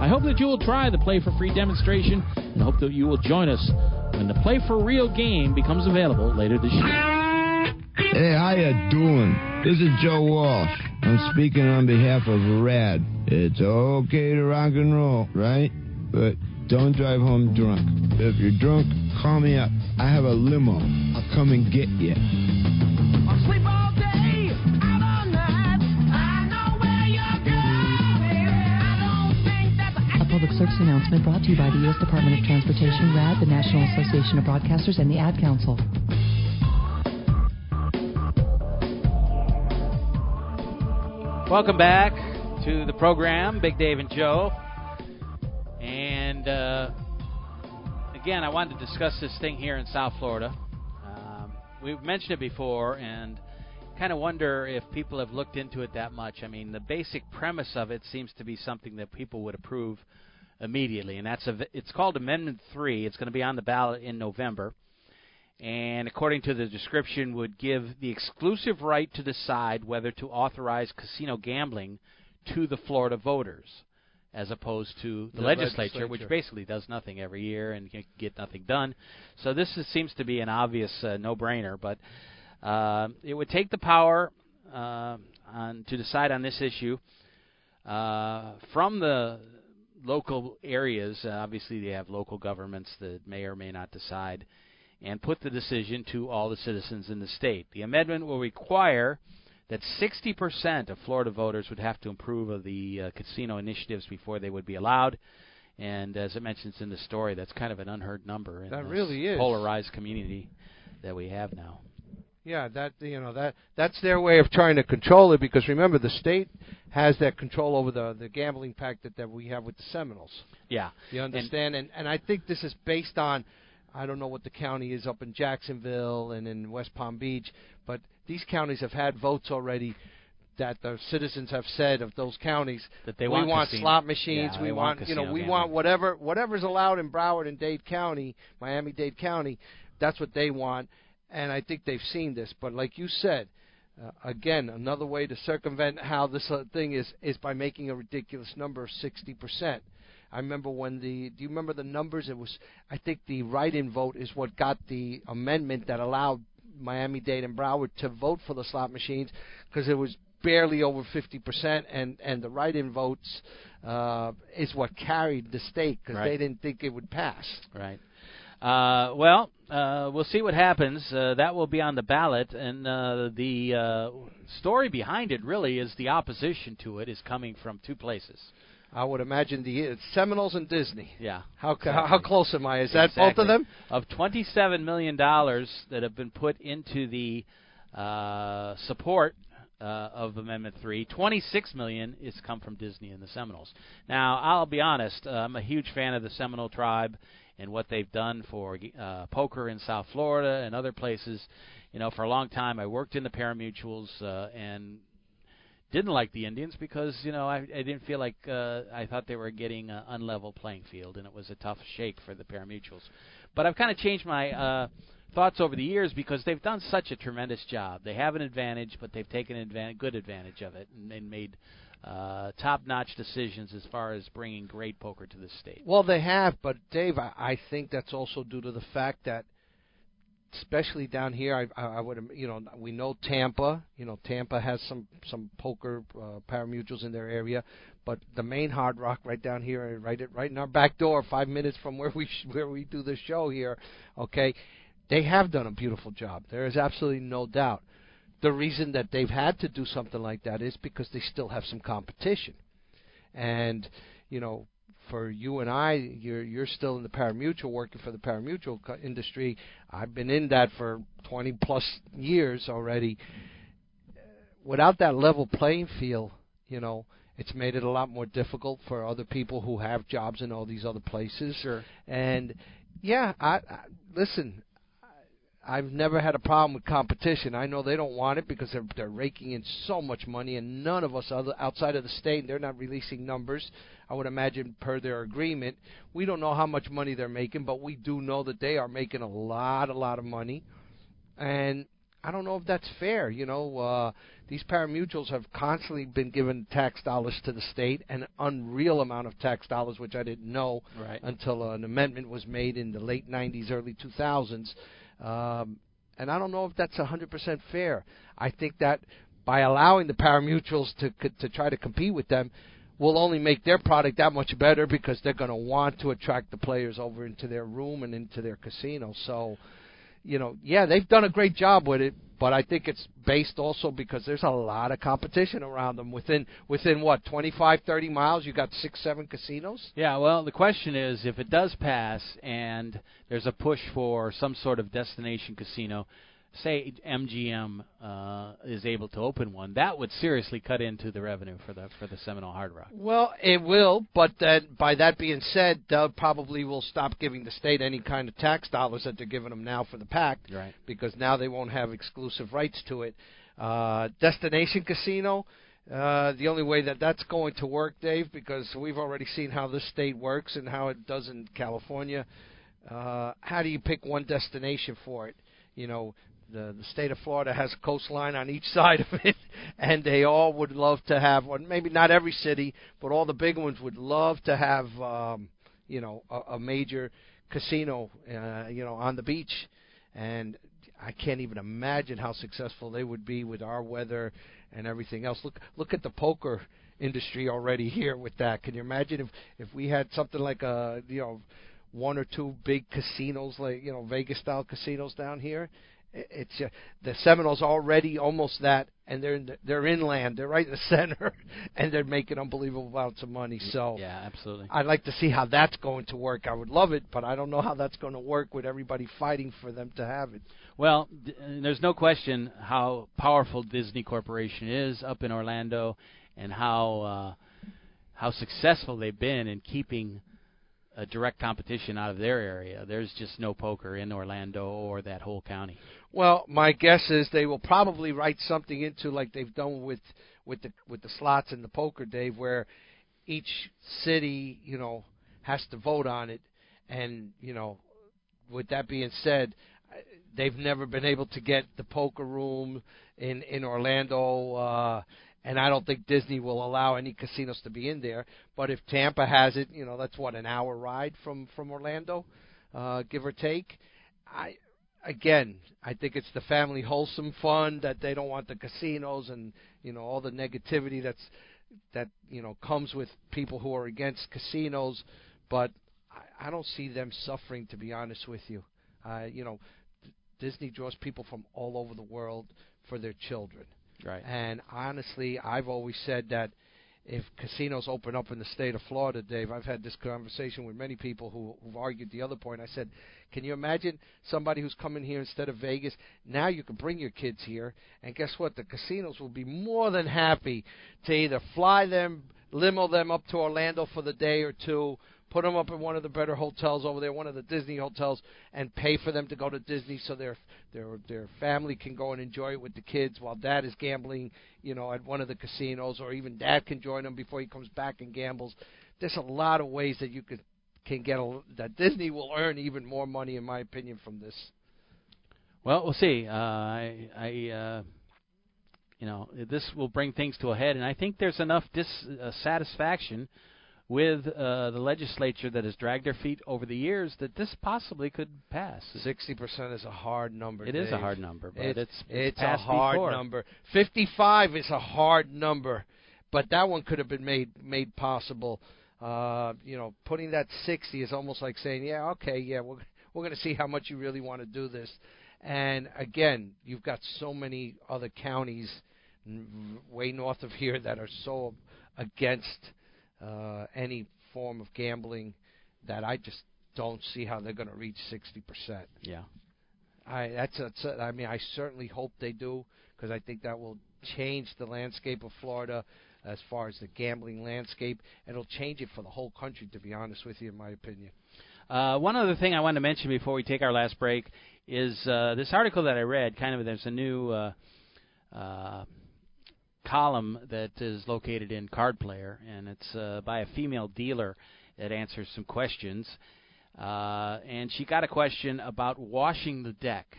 I hope that you will try the Play for Free demonstration and hope that you will join us when the Play for Real game becomes available later this year. Hey, how you doing? This is Joe Walsh. I'm speaking on behalf of Rad. It's okay to rock and roll, right? But don't drive home drunk. If you're drunk, call me up. I have a limo. I'll come and get you. Service announcement brought to you by the U.S. Department of Transportation, RAD, the National Association of Broadcasters, and the Ad Council. Welcome back to the program, Big Dave and Joe. And uh, again, I wanted to discuss this thing here in South Florida. Um, we've mentioned it before, and kind of wonder if people have looked into it that much. I mean, the basic premise of it seems to be something that people would approve immediately, and that's a, it's called Amendment Three. It's going to be on the ballot in November and according to the description would give the exclusive right to decide whether to authorize casino gambling to the Florida voters. as opposed to the, The legislature, which basically does nothing every year and can get nothing done. So this is, seems to be an obvious uh, no-brainer, but uh, it would take the power uh, on, to decide on this issue uh, from the local areas. Uh, obviously, they have local governments that may or may not decide, and put the decision to all the citizens in the state. The amendment will require that 60% of Florida voters would have to approve of the uh, casino initiatives before they would be allowed. And as it mentions in the story, that's kind of an unheard number in That this really is. polarized community that we have now. Yeah, that you know that that's their way of trying to control it because remember the state has that control over the the gambling pact that, that we have with the Seminoles. Yeah, You understand? And, and I think this is based on I don't know what the county is up in Jacksonville and in West Palm Beach, but these counties have had votes already that the citizens have said of those counties that they we want want casino- slot machines, Yeah, we want, want you know we gambling. want whatever whatever's allowed in Broward and Dade County, Miami Dade County, that's what they want, and I think they've seen this. But like you said, uh, again, another way to circumvent how this uh, thing is is by making a ridiculous number of sixty percent. I remember when the do you remember the numbers? It was I think the write-in vote is what got the amendment that allowed Miami Dade and Broward to vote for the slot machines because it was barely over 50% and and the write-in votes uh is what carried the state because Right. they didn't think it would pass. Right. Uh, well, uh, we'll see what happens. Uh, that will be on the ballot, and uh, the uh, story behind it really is the opposition to it is coming from two places. I would imagine the Seminoles and Disney. Yeah. How exactly. how close am I? Is that both of them? Of twenty-seven million dollars that have been put into the uh, support uh, of Amendment Three, twenty-six million is come from Disney and the Seminoles. Now, I'll be honest, I'm a huge fan of the Seminole tribe and what they've done for uh, poker in South Florida and other places. You know, for a long time, I worked in the parimutuels uh, and didn't like the Indians because you know I, I didn't feel like uh, I thought they were getting an unlevel playing field, and it was a tough shake for the parimutuels. But I've kind of changed my uh, thoughts over the years because they've done such a tremendous job. They have an advantage, but they've taken advan- good advantage of it and, and made uh, top-notch decisions as far as bringing great poker to the state. Well, they have, but Dave, I, I think that's also due to the fact that, especially down here, I, I, would, you know, we know Tampa. You know, Tampa has some some poker uh, parimutuels in their area, but the main Hard Rock right down here, right at, right in our back door, five minutes from where we sh- where we do the show here. Okay, they have done a beautiful job. There is absolutely no doubt. The reason that they've had to do something like that is because they still have some competition, and you know for you and I, you're you're still in the parimutuel working for the parimutuel co- industry. I've been in that for 20 plus years already. Without that level playing field, you know, it's made it a lot more difficult for other people who have jobs in all these other places. Sure. And yeah, I, I listen. I've never had a problem with competition. I know they don't want it because they're they're raking in so much money, and none of us other outside of the state, they're not releasing numbers. I would imagine per their agreement, we don't know how much money they're making, but we do know that they are making a lot, a lot of money, and I don't know if that's fair. You know, uh, these parimutuels have constantly been given tax dollars to the state, an unreal amount of tax dollars, which I didn't know Right. until an amendment was made in the late 90s, early 2000s. Um, and I don't know if that's 100% fair. I think that by allowing the parimutuels to to try to compete with them will only make their product that much better because they're going to want to attract the players over into their room and into their casino. So, you know, yeah, they've done a great job with it, but I think it's based also because there's a lot of competition around them. Within within what 25, 30 miles, you got six, seven casinos. Yeah, well, the question is if it does pass and there's a push for some sort of destination casino, say MGM uh, is able to open one, that would seriously cut into the revenue for the for the Seminole Hard Rock. Well, it will, but then by that being said, they probably will stop giving the state any kind of tax dollars that they're giving them now for the pact, Right. because now they won't have exclusive rights to it. Uh, destination casino. Uh, the only way that that's going to work, Dave, because we've already seen how this state works and how it does in California. Uh, how do you pick one destination for it? You know, the the state of Florida has a coastline on each side of it, and they all would love to have one. Maybe not every city, but all the big ones would love to have, um, you know, a, a major casino, uh, you know, on the beach. And I can't even imagine how successful they would be with our weather and everything else. Look, look at the poker industry already here with that. Can you imagine if if we had something like a, you know, one or two big casinos like you know Vegas style casinos down here? It's uh, the Seminoles already almost that, and they're in the, they're inland. They're right in the center, and they're making unbelievable amounts of money. So yeah, absolutely. I'd like to see how that's going to work. I would love it, but I don't know how that's going to work with everybody fighting for them to have it. Well, th- there's no question how powerful Disney Corporation is up in Orlando, and how uh, how successful they've been in keeping a direct competition out of their area. There's just no poker in Orlando or that whole county. Well, my guess is they will probably write something into like they've done with with the with the slots and the poker, Dave, where each city, you know, has to vote on it. And you know, with that being said, they've never been able to get the poker room in in Orlando. Uh, and I don't think Disney will allow any casinos to be in there. But if Tampa has it, you know, that's what an hour ride from from Orlando, uh, give or take. I again, I think it's the family wholesome fun that they don't want the casinos and you know all the negativity that's that you know comes with people who are against casinos. But I, I don't see them suffering, to be honest with you. Uh, you know, Disney draws people from all over the world for their children. Right. And honestly, I've always said that if casinos open up in the state of Florida, Dave, I've had this conversation with many people who, who've argued the other point. I said, can you imagine somebody who's coming here instead of Vegas? Now you can bring your kids here, and guess what? The casinos will be more than happy to either fly them, limo them up to Orlando for the day or two, put them up in one of the better hotels over there, one of the Disney hotels, and pay for them to go to Disney so their their their family can go and enjoy it with the kids while dad is gambling, you know, at one of the casinos, or even dad can join them before he comes back and gambles. There's a lot of ways that you could can get a, that Disney will earn even more money, in my opinion, from this. Well, we'll see. Uh, I, I uh, you know, this will bring things to a head, and I think there's enough dissatisfaction uh, with uh, the legislature that has dragged their feet over the years that this possibly could pass. Sixty percent is a hard number. It Dave. is a hard number, but it's it's it's, it's a hard before. number. Fifty-five is a hard number, but that one could have been made made possible. Uh, you know, putting that sixty is almost like saying, yeah, okay, yeah, we're we're going to see how much you really want to do this. And again, you've got so many other counties way north of here that are so against uh, any form of gambling that I just don't see how they're going to reach 60%. Yeah. I that's, that's I mean I certainly hope they do because I think that will change the landscape of Florida as far as the gambling landscape. It'll change it for the whole country, to be honest with you, in my opinion. Uh, one other thing I wanted to mention before we take our last break is uh, this article that I read. Kind of, there's a new uh, uh, column that is located in Card Player, and it's uh, by a female dealer that answers some questions. Uh, and she got a question about washing the deck,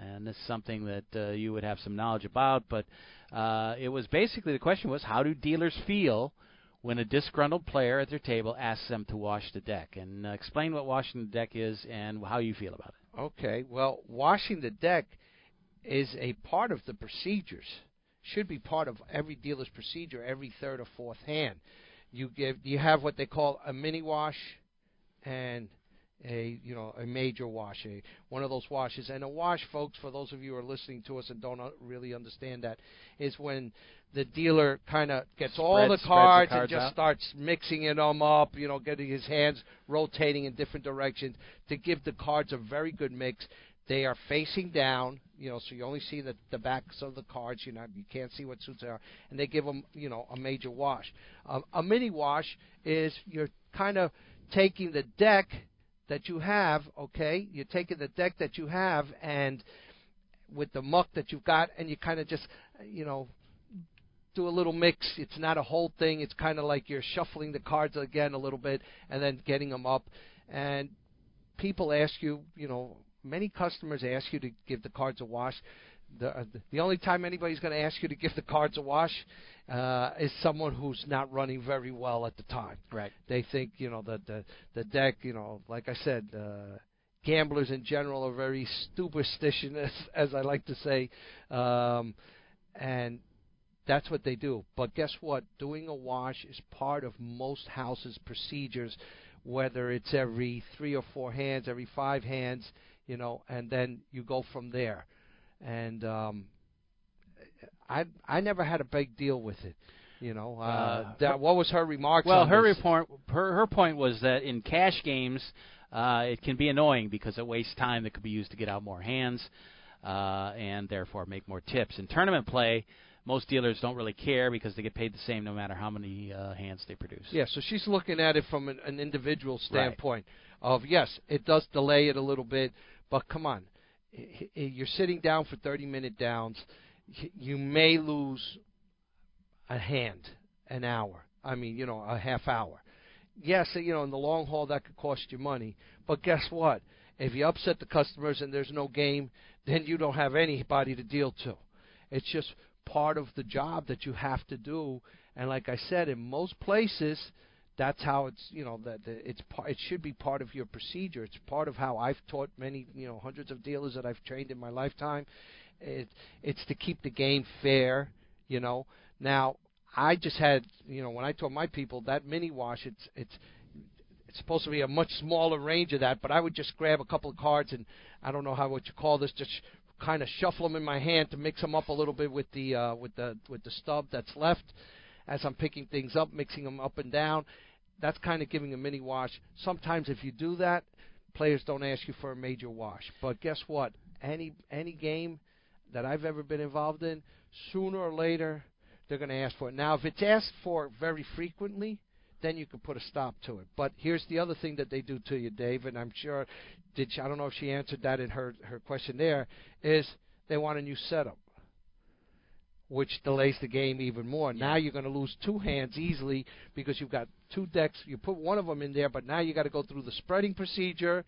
and this is something that uh, you would have some knowledge about. But uh, it was basically the question was, how do dealers feel when a disgruntled player at their table asks them to wash the deck? And uh, explain what washing the deck is and how you feel about it. Okay, well, washing the deck is a part of the procedures should be part of every dealer's procedure every third or fourth hand. You give you have what they call a mini wash and a you know a major wash, a one of those washes. And a wash, folks, for those of you who are listening to us and don't really understand that, is when the dealer kind of gets all the cards, the cards and just out. starts mixing it them up, you know, getting his hands rotating in different directions to give the cards a very good mix. They are facing down, you know, so you only see the the backs of the cards. You know, you can't see what suits they are, and they give them, you know, a major wash. Um, a mini wash is you're kind of taking the deck that you have, okay? You're taking the deck that you have and with the muck that you've got, and you kind of just, you know, do a little mix. It's not a whole thing. It's kind of like you're shuffling the cards again a little bit and then getting them up. And people ask you, you know, many customers ask you to give the cards a wash. The uh, the only time anybody's going to ask you to give the cards a wash uh, is someone who's not running very well at the time. Right. They think you know that the the deck, you know, like I said, uh, gamblers in general are very superstitious, as I like to say, um, and that's what they do. But guess what? Doing a wash is part of most houses' procedures, whether it's every three or four hands, every five hands, you know, and then you go from there. And um, I I never had a big deal with it. You know, uh, Uh, that, what was her remarks? Well, her this? report, her her point was that in cash games, uh, it can be annoying because it wastes time that could be used to get out more hands, uh, and therefore make more tips. In tournament play, most dealers don't really care because they get paid the same no matter how many uh, hands they produce. Yeah, so she's looking at it from an, an individual standpoint of yes, it does delay it a little bit, but come on, you're sitting down for 30 minute downs. You may lose a hand, an hour. I mean, you know, a half hour. Yes, you know, in the long haul that could cost you money, but guess what? If you upset the customers and there's no game, then you don't have anybody to deal to. It's just part of the job that you have to do. And like I said, in most places, that's how it's you know that it's part, it should be part of your procedure. It's part of how I've taught many you know hundreds of dealers that I've trained in my lifetime. It it's to keep the game fair. You know. Now I just had you know when I told my people that mini wash it's it's it's supposed to be a much smaller range of that, but I would just grab a couple of cards and I don't know how what you call this, just kind of shuffle them in my hand to mix them up a little bit with the uh, with the with the stub that's left as I'm picking things up, mixing them up and down. That's kind of giving a mini wash. Sometimes if you do that, players don't ask you for a major wash. But guess what? Any any game that I've ever been involved in, sooner or later they're going to ask for it. Now, if it's asked for very frequently, then you can put a stop to it. But here's the other thing that they do to you, Dave, and I'm sure did she, I don't know if she answered that in her her question there is they want a new setup, which delays the game even more. Now you're going to lose two hands easily because you've got two decks. You put one of them in there, but now you got to go through the spreading procedure,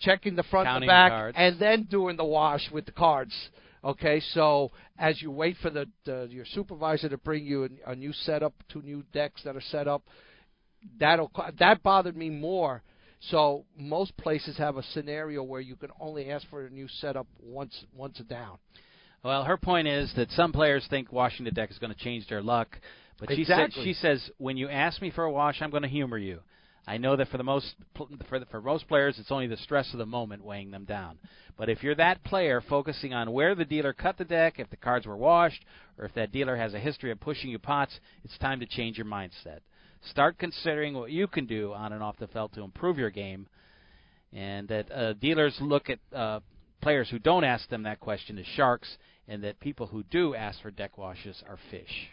checking the front and Counting the the back, cards. and then doing the wash with the cards. Okay, so as you wait for the, the your supervisor to bring you a, a new setup, two new decks that are set up, that'll that bothered me more. So most places have a scenario where you can only ask for a new setup once once a down. Well, her point is that some players think washing the deck is going to change their luck, but she said she says when you ask me for a wash, I'm going to humor you. I know that for the most for the, for most players, it's only the stress of the moment weighing them down. But if you're that player focusing on where the dealer cut the deck, if the cards were washed, or if that dealer has a history of pushing you pots, it's time to change your mindset. Start considering what you can do on and off the felt to improve your game, and that uh, dealers look at uh, players who don't ask them that question as sharks, and that people who do ask for deck washes are fish.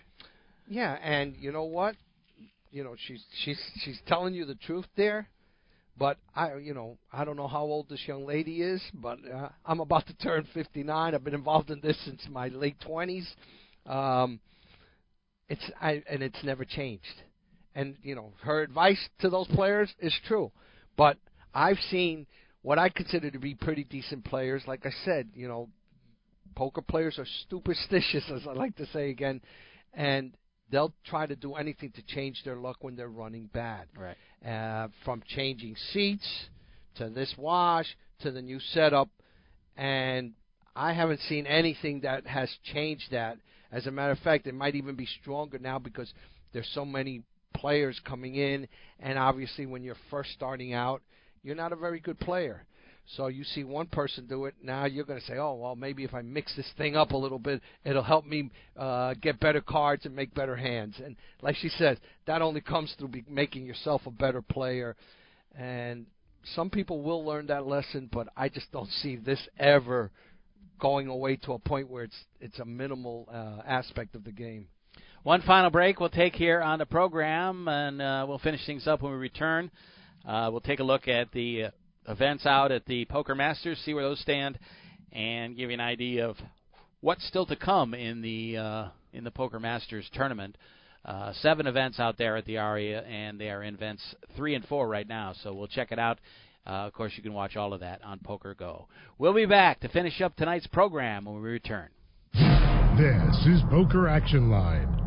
Yeah, and you know what? You know she's she's she's telling you the truth there. But I, you know, I don't know how old this young lady is, but uh, I'm about to turn 59. I've been involved in this since my late 20s. Um, it's I, and it's never changed. And you know, her advice to those players is true. But I've seen what I consider to be pretty decent players. Like I said, you know, poker players are superstitious, as I like to say again, and they'll try to do anything to change their luck when they're running bad. Right. Uh, from changing seats to this wash to the new setup, and I haven't seen anything that has changed that. As a matter of fact, it might even be stronger now because there's so many players coming in, and obviously when you're first starting out, you're not a very good player. So you see one person do it, now you're going to say, "Oh, well, maybe if I mix this thing up a little bit, it'll help me uh, get better cards and make better hands." And like she says, that only comes through be- making yourself a better player. And some people will learn that lesson, but I just don't see this ever going away to a point where it's it's a minimal uh, aspect of the game. One final break we'll take here on the program, and uh, we'll finish things up when we return. Uh, we'll take a look at the uh, events out at the Poker Masters, see where those stand, and give you an idea of what's still to come in the uh, in the Poker Masters tournament. Uh, seven events out there at the ARIA, and they are in events three and four right now. So we'll check it out Uh, of course, you can watch all of that on PokerGO. We'll be back to finish up tonight's program when we return. This is Poker Action Line.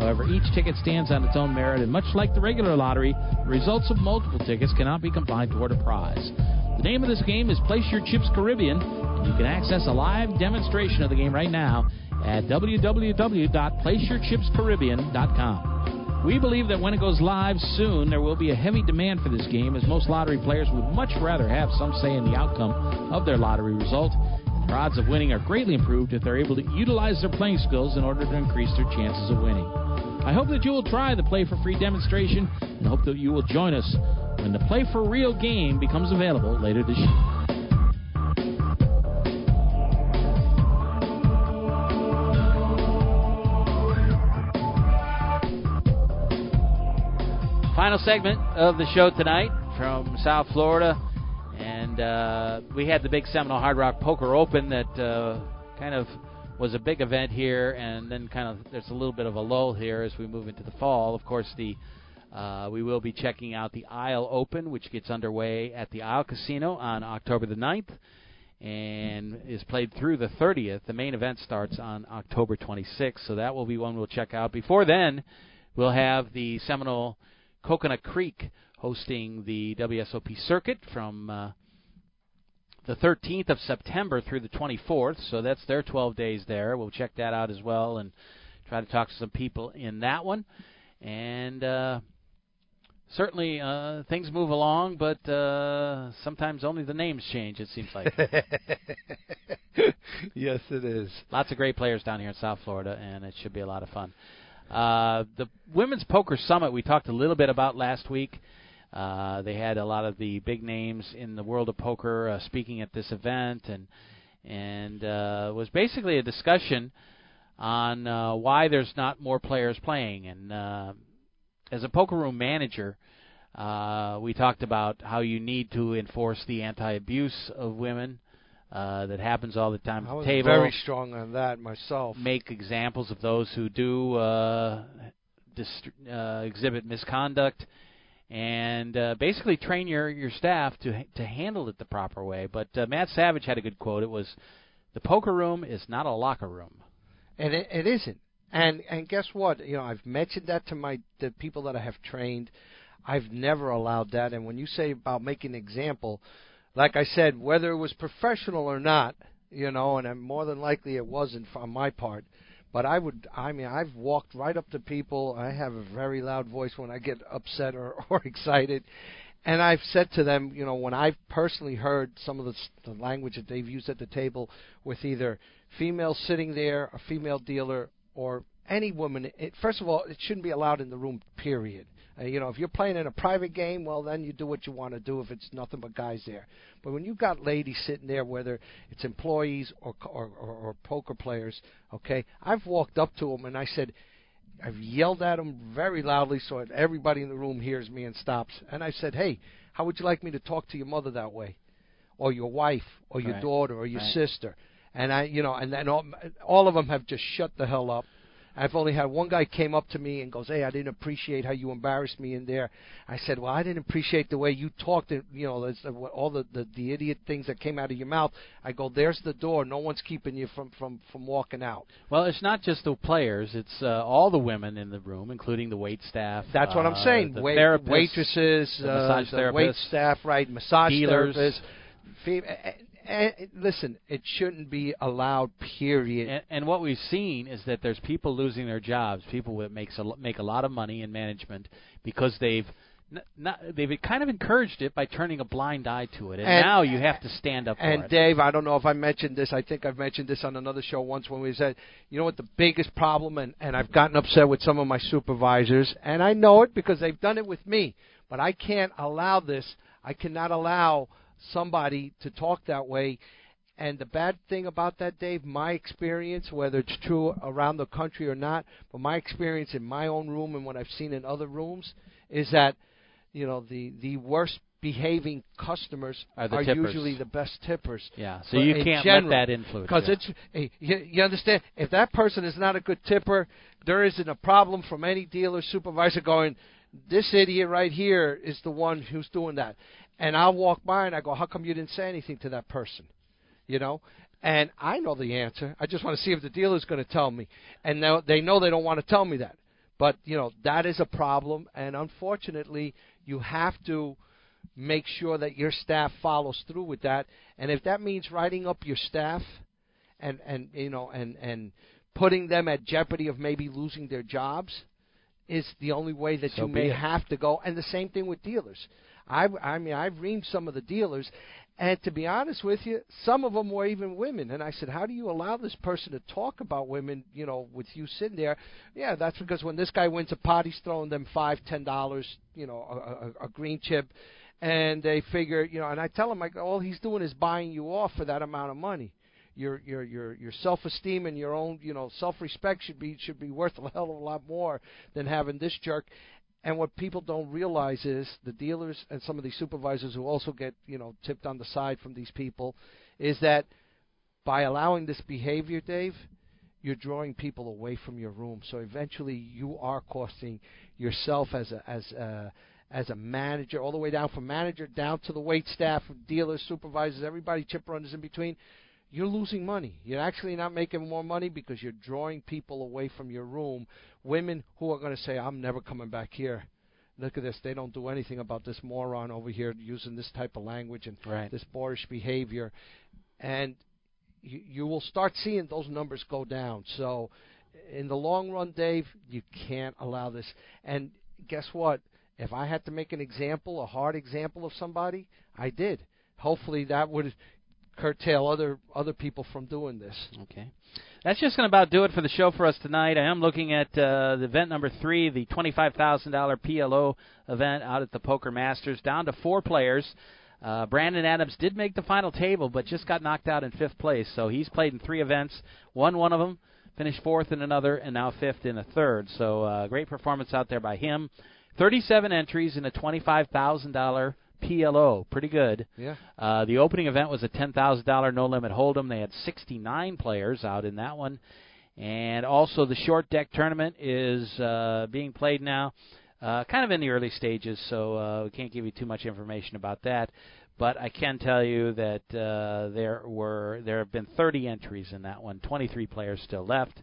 However, each ticket stands on its own merit, and much like the regular lottery, the results of multiple tickets cannot be combined toward a prize. The name of this game is Place Your Chips Caribbean, and you can access a live demonstration of the game right now at www.placeyourchipscaribbean.com. We believe that when it goes live soon, there will be a heavy demand for this game, as most lottery players would much rather have some say in the outcome of their lottery result. Their odds of winning are greatly improved if they're able to utilize their playing skills in order to increase their chances of winning. I hope that you will try the Play for Free demonstration and hope that you will join us when the Play for Real game becomes available later this year. Final segment of the show tonight from South Florida. Uh, we had the big Seminole Hard Rock Poker Open that uh, kind of was a big event here, and then kind of there's a little bit of a lull here as we move into the fall. Of course, the uh, we will be checking out the Isle Open, which gets underway at the Isle Casino on October the 9th and is played through the 30th. The main event starts on October 26th, so that will be one we'll check out. Before then, we'll have the Seminole Coconut Creek hosting the WSOP circuit from uh, the 13th of September through the 24th. So that's their 12 days there. We'll check that out as well and try to talk to some people in that one. And uh, certainly uh, things move along, but uh, sometimes only the names change. It seems like. yes, it is. Lots of great players down here in South Florida, and it should be a lot of fun. Uh, the Women's Poker Summit we talked a little bit about last week. Uh, they had a lot of the big names in the world of poker uh, speaking at this event, and and uh, was basically a discussion on uh, why there's not more players playing. And uh, as a poker room manager, uh, we talked about how you need to enforce the anti-abuse of women. Uh, that happens all the time I at was the table. very strong on that myself. Make examples of those who do uh, dist- uh, exhibit misconduct, and uh, basically train your your staff to to handle it the proper way. But uh, Matt Savage had a good quote. It was, "The poker room is not a locker room." and it, it isn't. And and guess what? You know, I've mentioned that to my the people that I have trained. I've never allowed that. And when you say about making an example, like I said, whether it was professional or not, you know, and more than likely it wasn't on my part. But I would, I mean, I've walked right up to people. I have a very loud voice when I get upset or, or excited. And I've said to them, you know, when I've personally heard some of the, the language that they've used at the table with either female sitting there, a female dealer, or any woman, it, first of all, it shouldn't be allowed in the room, period. Uh, you know, if you're playing in a private game, well, then you do what you want to do if it's nothing but guys there. But when you've got ladies sitting there, whether it's employees or, or, or, or poker players, okay, I've walked up to them and I said, I've yelled at them very loudly so that everybody in the room hears me and stops. And I said, hey, how would you like me to talk to your mother that way? Or your wife, or your Right. daughter, or your Right. sister? And I, you know, and then all, all of them have just shut the hell up. I've only had one guy came up to me and goes, "Hey, I didn't appreciate how you embarrassed me in there." I said, "Well, I didn't appreciate the way you talked. And, you know, uh, all the, the the idiot things that came out of your mouth." I go, "There's the door. No one's keeping you from from from walking out." Well, it's not just the players; it's uh, all the women in the room, including the wait staff. That's what I'm uh, saying. The Wait, therapists, waitresses, the uh, massage the therapists, wait staff, right? Massage healers. therapists. Eh, listen, it shouldn't be allowed. Period. And, and what we've seen is that there's people losing their jobs, people that makes a, make a lot of money in management because they've n- not, they've kind of encouraged it by turning a blind eye to it, and, And- now you have to stand up And for it. Dave, I don't know if I mentioned this. I think I've mentioned this on another show once when we said, you know what the biggest problem, and, and I've gotten upset with some of my supervisors, and I know it because they've done it with me, but I can't allow this. I cannot allow somebody to talk that way. And the bad thing about that, Dave, my experience, whether it's true around the country or not, but my experience in my own room and what I've seen in other rooms is that, you know, the the worst behaving customers Are tippers. usually the best tippers. Yeah, so But you can't general, let that influence. because you. it's you, you understand if that person is not a good tipper, there isn't a problem from any dealer supervisor going. This idiot right here is the one who's doing that, and I'll walk by and I go, "How come you didn't say anything to that person?" You know, and I know the answer. I just want to see if the dealer's going to tell me, and now they know they don't want to tell me that. But you know that is a problem, and unfortunately, you have to make sure that your staff follows through with that. And if that means writing up your staff and and you know and and putting them at jeopardy of maybe losing their jobs is the only way that So you may it. have to go. And the same thing with dealers. I I mean I've reamed some of the dealers, and to be honest with you, some of them were even women. And I said, how do you allow this person to talk about women? You know, with you sitting there. Yeah, that's because when this guy wins a pot, he's throwing them five, ten dollars. You know, a, a, a green chip. And they figure, you know, and I tell them, like, all he's doing is buying you off for that amount of money your your your your self esteem and your own you know self respect should be should be worth a hell of a lot more than having this jerk. And what people don't realize is the dealers and some of these supervisors who also get you know tipped on the side from these people is that by allowing this behavior, Dave, you're drawing people away from your room. So eventually, you are costing yourself as a as a as a manager, all the way down from manager down to the wait staff, dealers, supervisors, everybody, chip runners in between you're losing money. You're actually not making more money because you're drawing people away from your room. Women who are going to say, I'm never coming back here. Look at this. They don't do anything about this moron over here using this type of language and Right. this boorish behavior. And you, you will start seeing those numbers go down. So, in the long run, Dave, you can't allow this. And guess what? If I had to make an example, a hard example of somebody, I did. Hopefully, that would curtail other other people from doing this. Okay. That's just going to about do it for the show for us tonight. I am looking at uh, the event number three, the $25,000 PLO event out at the Poker Masters, down to four players. Uh, Brandon Adams did make the final table, but just got knocked out in fifth place. So he's played in three events, won one of them, finished fourth in another, and now fifth in a third. So uh, great performance out there by him. 37 entries in a $25,000 PLO. Pretty good. Yeah. Uh, the opening event was a $10,000 no limit hold'em. They had 69 players out in that one. And also the short deck tournament is uh, being played now, uh, kind of in the early stages, so uh, we can't give you too much information about that. But I can tell you that uh, there were there have been 30 entries in that one. 23 players still left,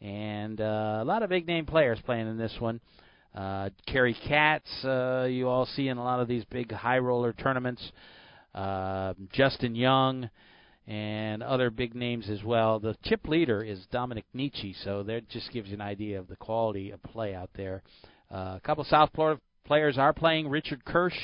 and uh, a lot of big name players playing in this one. Uh, Cary Katz, uh, you all see in a lot of these big high roller tournaments. Uh, Justin Young, and other big names as well. The chip leader is Dominik Nitsche, so that just gives you an idea of the quality of play out there. Uh, a couple South Florida players are playing. Richard Kirsch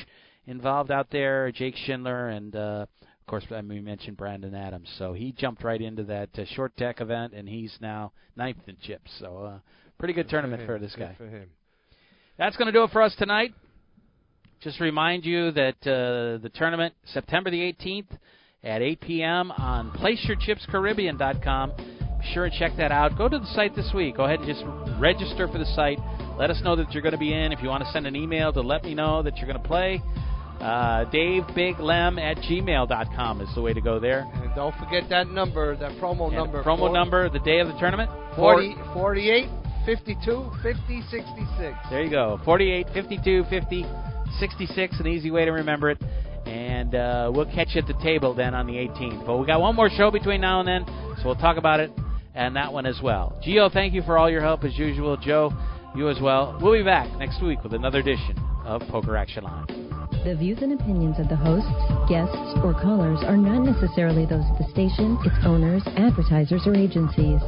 involved out there, Jake Schindler, and uh, of course I mean, we mentioned Brandon Adams. So he jumped right into that uh, short deck event, and he's now ninth in chips. So uh, pretty good tournament for this Good guy. for him. That's going to do it for us tonight. Just remind you that uh, the tournament, September the 18th at 8 p.m. on PlaceYourChipsCaribbean.com. Be sure and check that out. Go to the site this week. Go ahead and just register for the site. Let us know that you're going to be in. If you want to send an email to let me know that you're going to play, Uh, DaveBigLem at gmail.com is the way to go there. And don't forget that number, that promo And number. promo 40 number the day of the tournament 40, 48 52 50 66. There you go. 48, 52, 50, 66, an easy way to remember it. And uh, we'll catch you at the table then on the 18th. But we got one more show between now and then, so we'll talk about it and that one as well. Gio, thank you for all your help as usual. Joe, you as well. We'll be back next week with another edition of Poker Action Line. The views and opinions of the hosts, guests, or callers are not necessarily those of the station, its owners, advertisers, or agencies.